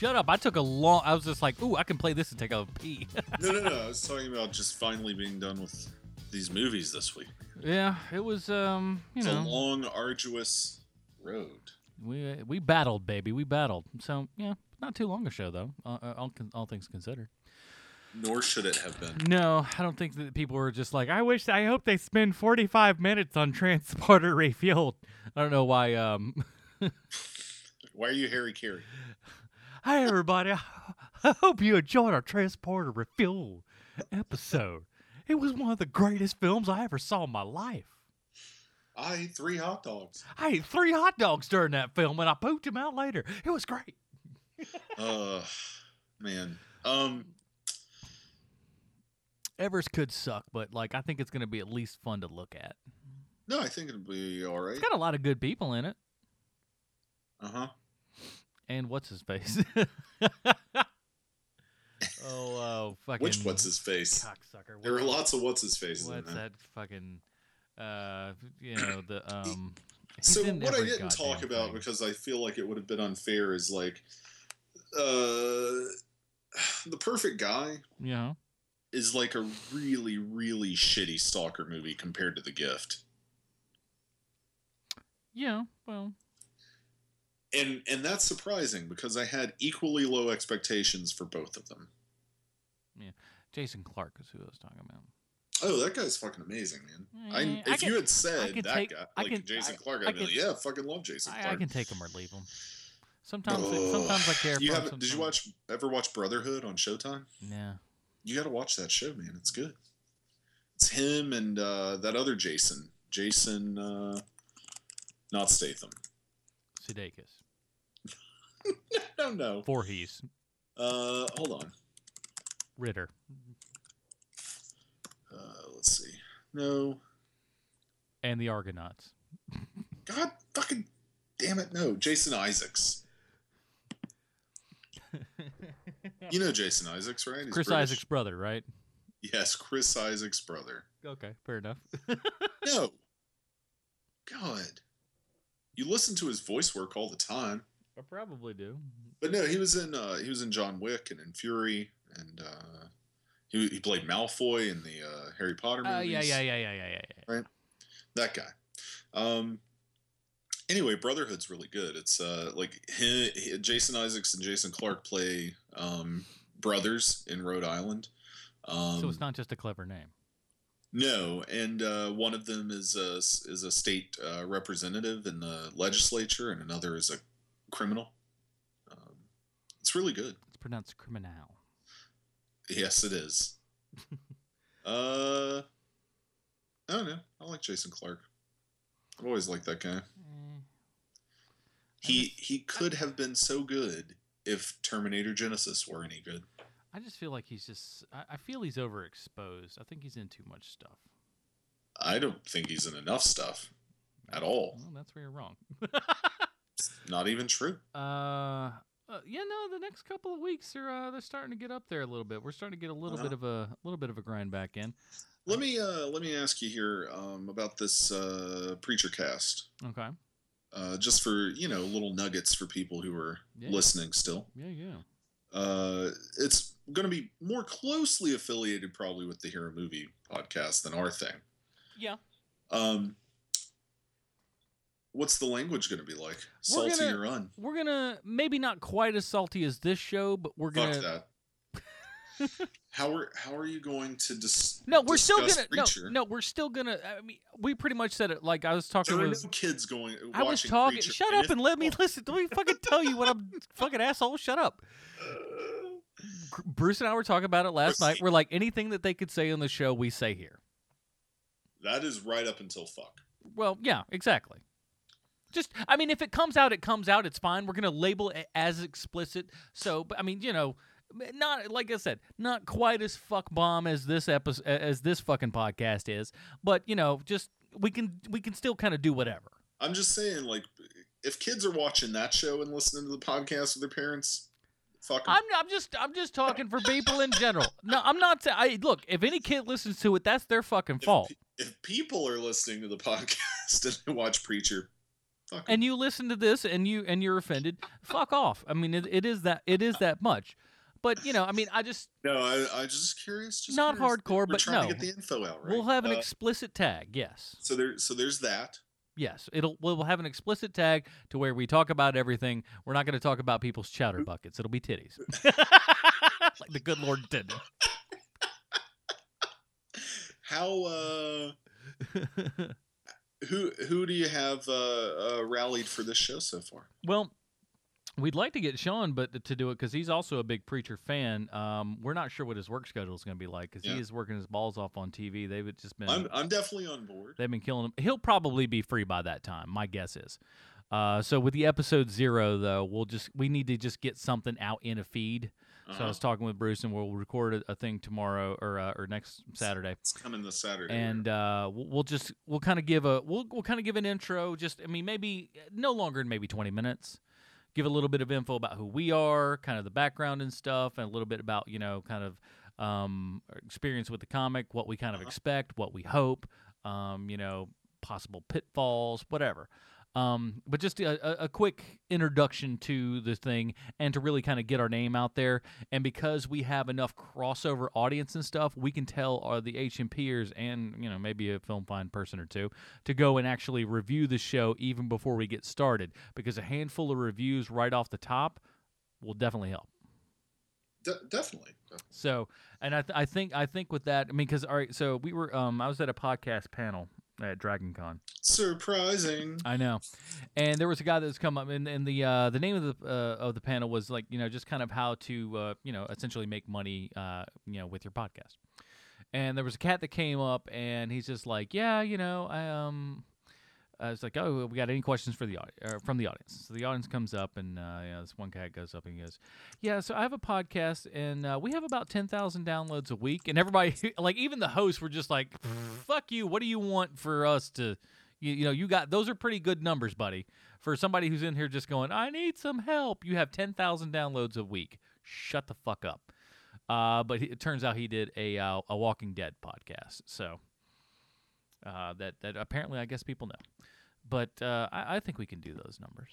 S1: Shut up! I took a long. I was just like, ooh, I can play this and take a pee.
S2: No, no, no. I was talking about just finally being done with these movies this week.
S1: yeah, it was. Um, you
S2: It's
S1: know,
S2: a long, arduous road.
S1: we we battled, baby. We battled. So yeah, not too long a show though. Uh, all all things considered.
S2: Nor should it have been.
S1: No, I don't think that people were just like, I wish, I hope they spend 45 minutes on Transporter Refueled. I don't know why. Um,
S2: Why are you Harry Caray?
S1: Hi, everybody. I hope you enjoyed our Transporter Refueled episode. It was one of the greatest films I ever saw in my life.
S2: I ate three hot dogs.
S1: I ate three hot dogs during that film and I pooped them out later. It was great.
S2: Uh, man. Um,
S1: Everest could suck, but like I think it's going to be at least fun to look at.
S2: no, I think it'll be all right.
S1: It's got a lot of good people in it.
S2: Uh huh.
S1: And what's his face? oh, uh, fucking
S2: Which what's his face?
S1: cocksucker.
S2: There are lots of what's his faces
S1: What's that fucking uh you know the um
S2: So what I didn't talk about
S1: thing.
S2: because I feel like it would have been unfair is like, uh, the perfect guy
S1: Yeah.
S2: is like a really really shitty stalker movie compared to The Gift.
S1: Yeah, well,
S2: and and that's surprising because I had equally low expectations for both of them.
S1: yeah. Jason Clarke is who I was talking about.
S2: Oh, that guy's fucking amazing, man. I, if
S1: I can-
S2: you had said that
S1: take-
S2: guy, like
S1: can-
S2: Jason
S1: I-
S2: Clarke,
S1: I
S2: I'd be like, yeah, fucking love Jason
S1: I,
S2: Clarke.
S1: I can take him or leave him. Sometimes,
S2: Ugh.
S1: sometimes I care.
S2: You haven't? Did you watch ever watch Brotherhood on Showtime?
S1: Yeah.
S2: You got to watch that show, man. It's good. It's him and uh, that other Jason, Jason, uh, not Statham.
S1: Sudeikis.
S2: no, no.
S1: Voorhees.
S2: Uh, hold on.
S1: Ritter.
S2: Uh, let's see. No.
S1: And the Argonauts.
S2: God fucking damn it, no. Jason Isaacs. You know Jason Isaacs, right? He's
S1: Chris
S2: British.
S1: Isaac's brother, right?
S2: Yes, Chris Isaak's brother.
S1: Okay, fair enough.
S2: No. God. You listen to his voice work all the time.
S1: I probably do.
S2: But no, he was in uh he was in John Wick and in Fury and uh he, he played Malfoy in the uh, Harry Potter movies.
S1: Oh yeah, yeah, yeah, yeah, yeah, yeah. yeah.
S2: right? That guy. Um. Anyway, Brotherhood's really good. It's uh like he, he- Jason Isaacs and Jason Clarke play um brothers in Rhode Island. Um,
S1: so it's not just a clever name.
S2: no, and uh, one of them is a is a state uh, representative in the legislature, and another is a criminal. Um, it's really good.
S1: It's pronounced criminal.
S2: Yes, it is. uh, I don't know. I like Jason Clarke. I've always liked that guy. He he could have been so good if Terminator Genisys were any good.
S1: I just feel like he's just. I, I feel he's overexposed. I think he's in too much stuff.
S2: I don't think he's in enough stuff at all.
S1: Well, that's where you're wrong.
S2: It's not even true.
S1: Uh, uh, yeah, no. The next couple of weeks are uh, they're starting to get up there a little bit. We're starting to get a little
S2: Uh-huh.
S1: bit of a, a little bit of a grind back in.
S2: Let me uh let me ask you here um, about this uh, preacher cast.
S1: Okay.
S2: Uh, just for you know little nuggets for people who are
S1: Yeah.
S2: listening still.
S1: Yeah, yeah.
S2: Uh, it's going to be more closely affiliated probably with the Hero Movie podcast than our thing.
S1: Yeah.
S2: Um, what's the language going to be like? Salty
S1: gonna-
S2: or un?
S1: We're gonna maybe not quite as salty as this show, but we're gonna.
S2: that. how are how are you going to dis-
S1: No, we're still gonna
S2: Preacher?
S1: no, no. We're still gonna. I mean, we pretty much said it. Like I was talking
S2: There
S1: with.
S2: no kids going.
S1: I was talking.
S2: Preacher,
S1: Shut up and let me listen. Let me fucking tell you what I'm fucking asshole. Shut up. Bruce and I were talking about it last night. We're like anything that they could say on the show, we say here.
S2: That is right up until fuck.
S1: Well, yeah, exactly. Just, I mean, if it comes out, it comes out. It's fine. We're gonna label it as explicit. So, but I mean, you know, not like I said, not quite as fuck bomb as this episode, as this fucking podcast is. But you know, just we can we can still kind of do whatever.
S2: I'm just saying, like, if kids are watching that show and listening to the podcast with their parents, fuck 'em.
S1: I'm, I'm just I'm just talking for people in general. No, I'm not. sa- I look. If any kid listens to it, that's their fucking fault.
S2: if people are listening to the podcast and they watch Preacher, Fuck
S1: and you listen to this and you and you're offended, fuck off. I mean, it, it is that it is that much. But you know, I mean, I just
S2: No, I I just curious. Just
S1: not
S2: curious.
S1: hardcore,
S2: We're
S1: but
S2: trying
S1: no.
S2: to get the info out. Right?
S1: We'll have an
S2: Uh,
S1: explicit tag. Yes,
S2: so there, so there's that.
S1: yes. It'll we'll have an explicit tag to where we talk about everything. We're not going to talk about people's chowder buckets. It'll be titties, like the good Lord intended.
S2: How uh, who who do you have uh, uh, rallied for this show so far?
S1: Well, we'd like to get Sean, but to do it because he's also a big preacher fan. Um, we're not sure what his work schedule is going to be like because
S2: Yeah.
S1: he is working his balls off on TV. They've just been
S2: I'm I'm definitely on board.
S1: they've been killing him. He'll probably be free by that time. My guess is. Uh, so with the episode zero though, we'll just we need to just get something out in a feed. So I
S2: Uh-huh.
S1: was talking with Bruce, and we'll record a, a thing tomorrow or uh, or next Saturday
S2: It's coming this Saturday.
S1: and uh, we'll just we'll kind of give a we'll we'll kind of give an intro. Just I mean maybe no longer than maybe twenty minutes. Give a little bit of info about who we are, kind of the background and stuff, and a little bit about you know kind of um, experience with the comic, what we kind of expect, what we hope, um, you know, possible pitfalls, whatever. Um, but just a, a, quick introduction to the thing and to really kind of get our name out there. And because we have enough crossover audience and stuff, we can tell our the HMPers and you know maybe a film fine person or two to go and actually review the show even before we get started. Because a handful of reviews right off the top will definitely help.
S2: De- definitely.
S1: So, and I, th- I think I think with that, I mean, because all right, so we were um I was at a podcast panel at Dragon Con.
S2: Surprising.
S1: I know, and there was a guy that's come up, and, and the uh, the name of the uh, of the panel was like you know just kind of how to uh, you know essentially make money uh, you know with your podcast. And there was a cat that came up, and he's just like, yeah, you know, I um. I was like, "Oh, we got any questions for the audi- or from the audience?" So the audience comes up, and uh, you know, this one cat goes up and he goes, "Yeah, so I have a podcast, and uh, we have about ten thousand downloads a week." And everybody, like even the hosts, were just like, "Fuck you! What do you want for us to?" You, you know, you got those are pretty good numbers, buddy. For somebody who's in here just going, I need some help. You have ten thousand downloads a week. Shut the fuck up. Uh, but it turns out he did a uh, a Walking Dead podcast, so uh, that that apparently I guess people know. But uh, I, I think we can do those numbers,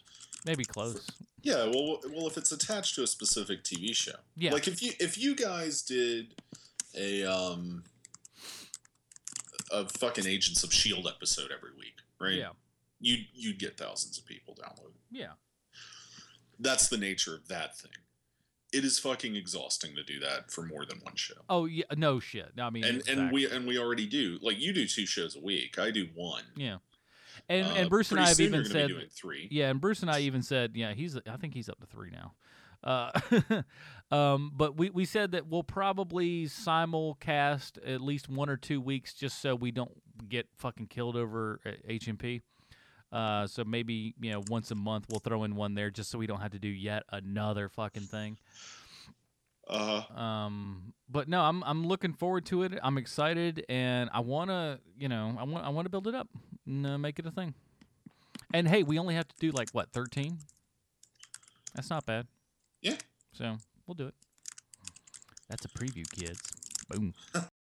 S1: maybe close.
S2: Yeah, well, well, if it's attached to a specific TV show,
S1: Yeah.
S2: Like if you if you guys did a um a fucking Agents of Shield episode every week, right?
S1: Yeah.
S2: You you'd get thousands of people downloading.
S1: Yeah.
S2: That's the nature of that thing. It is fucking exhausting to do that for more than one show.
S1: Oh yeah, no shit. I mean,
S2: And and we and we already do. Like you do two shows a week. I do one.
S1: Yeah. And
S2: Uh,
S1: and Bruce and I have even said
S2: be doing three.
S1: Yeah, and Bruce and I even said, yeah, he's I think he's up to three now. Uh, um, but we, we said that we'll probably simulcast at least one or two weeks just so we don't get fucking killed over at HMP. Uh, so maybe you know once a month we'll throw in one there just so we don't have to do yet another fucking thing.
S2: Uh huh.
S1: Um, but no, I'm I'm looking forward to it. I'm excited, and I wanna, you know, I want I want to build it up and uh, make it a thing. And hey, we only have to do like what 13. That's not bad.
S2: Yeah.
S1: So we'll do it. That's a preview, kids. Boom.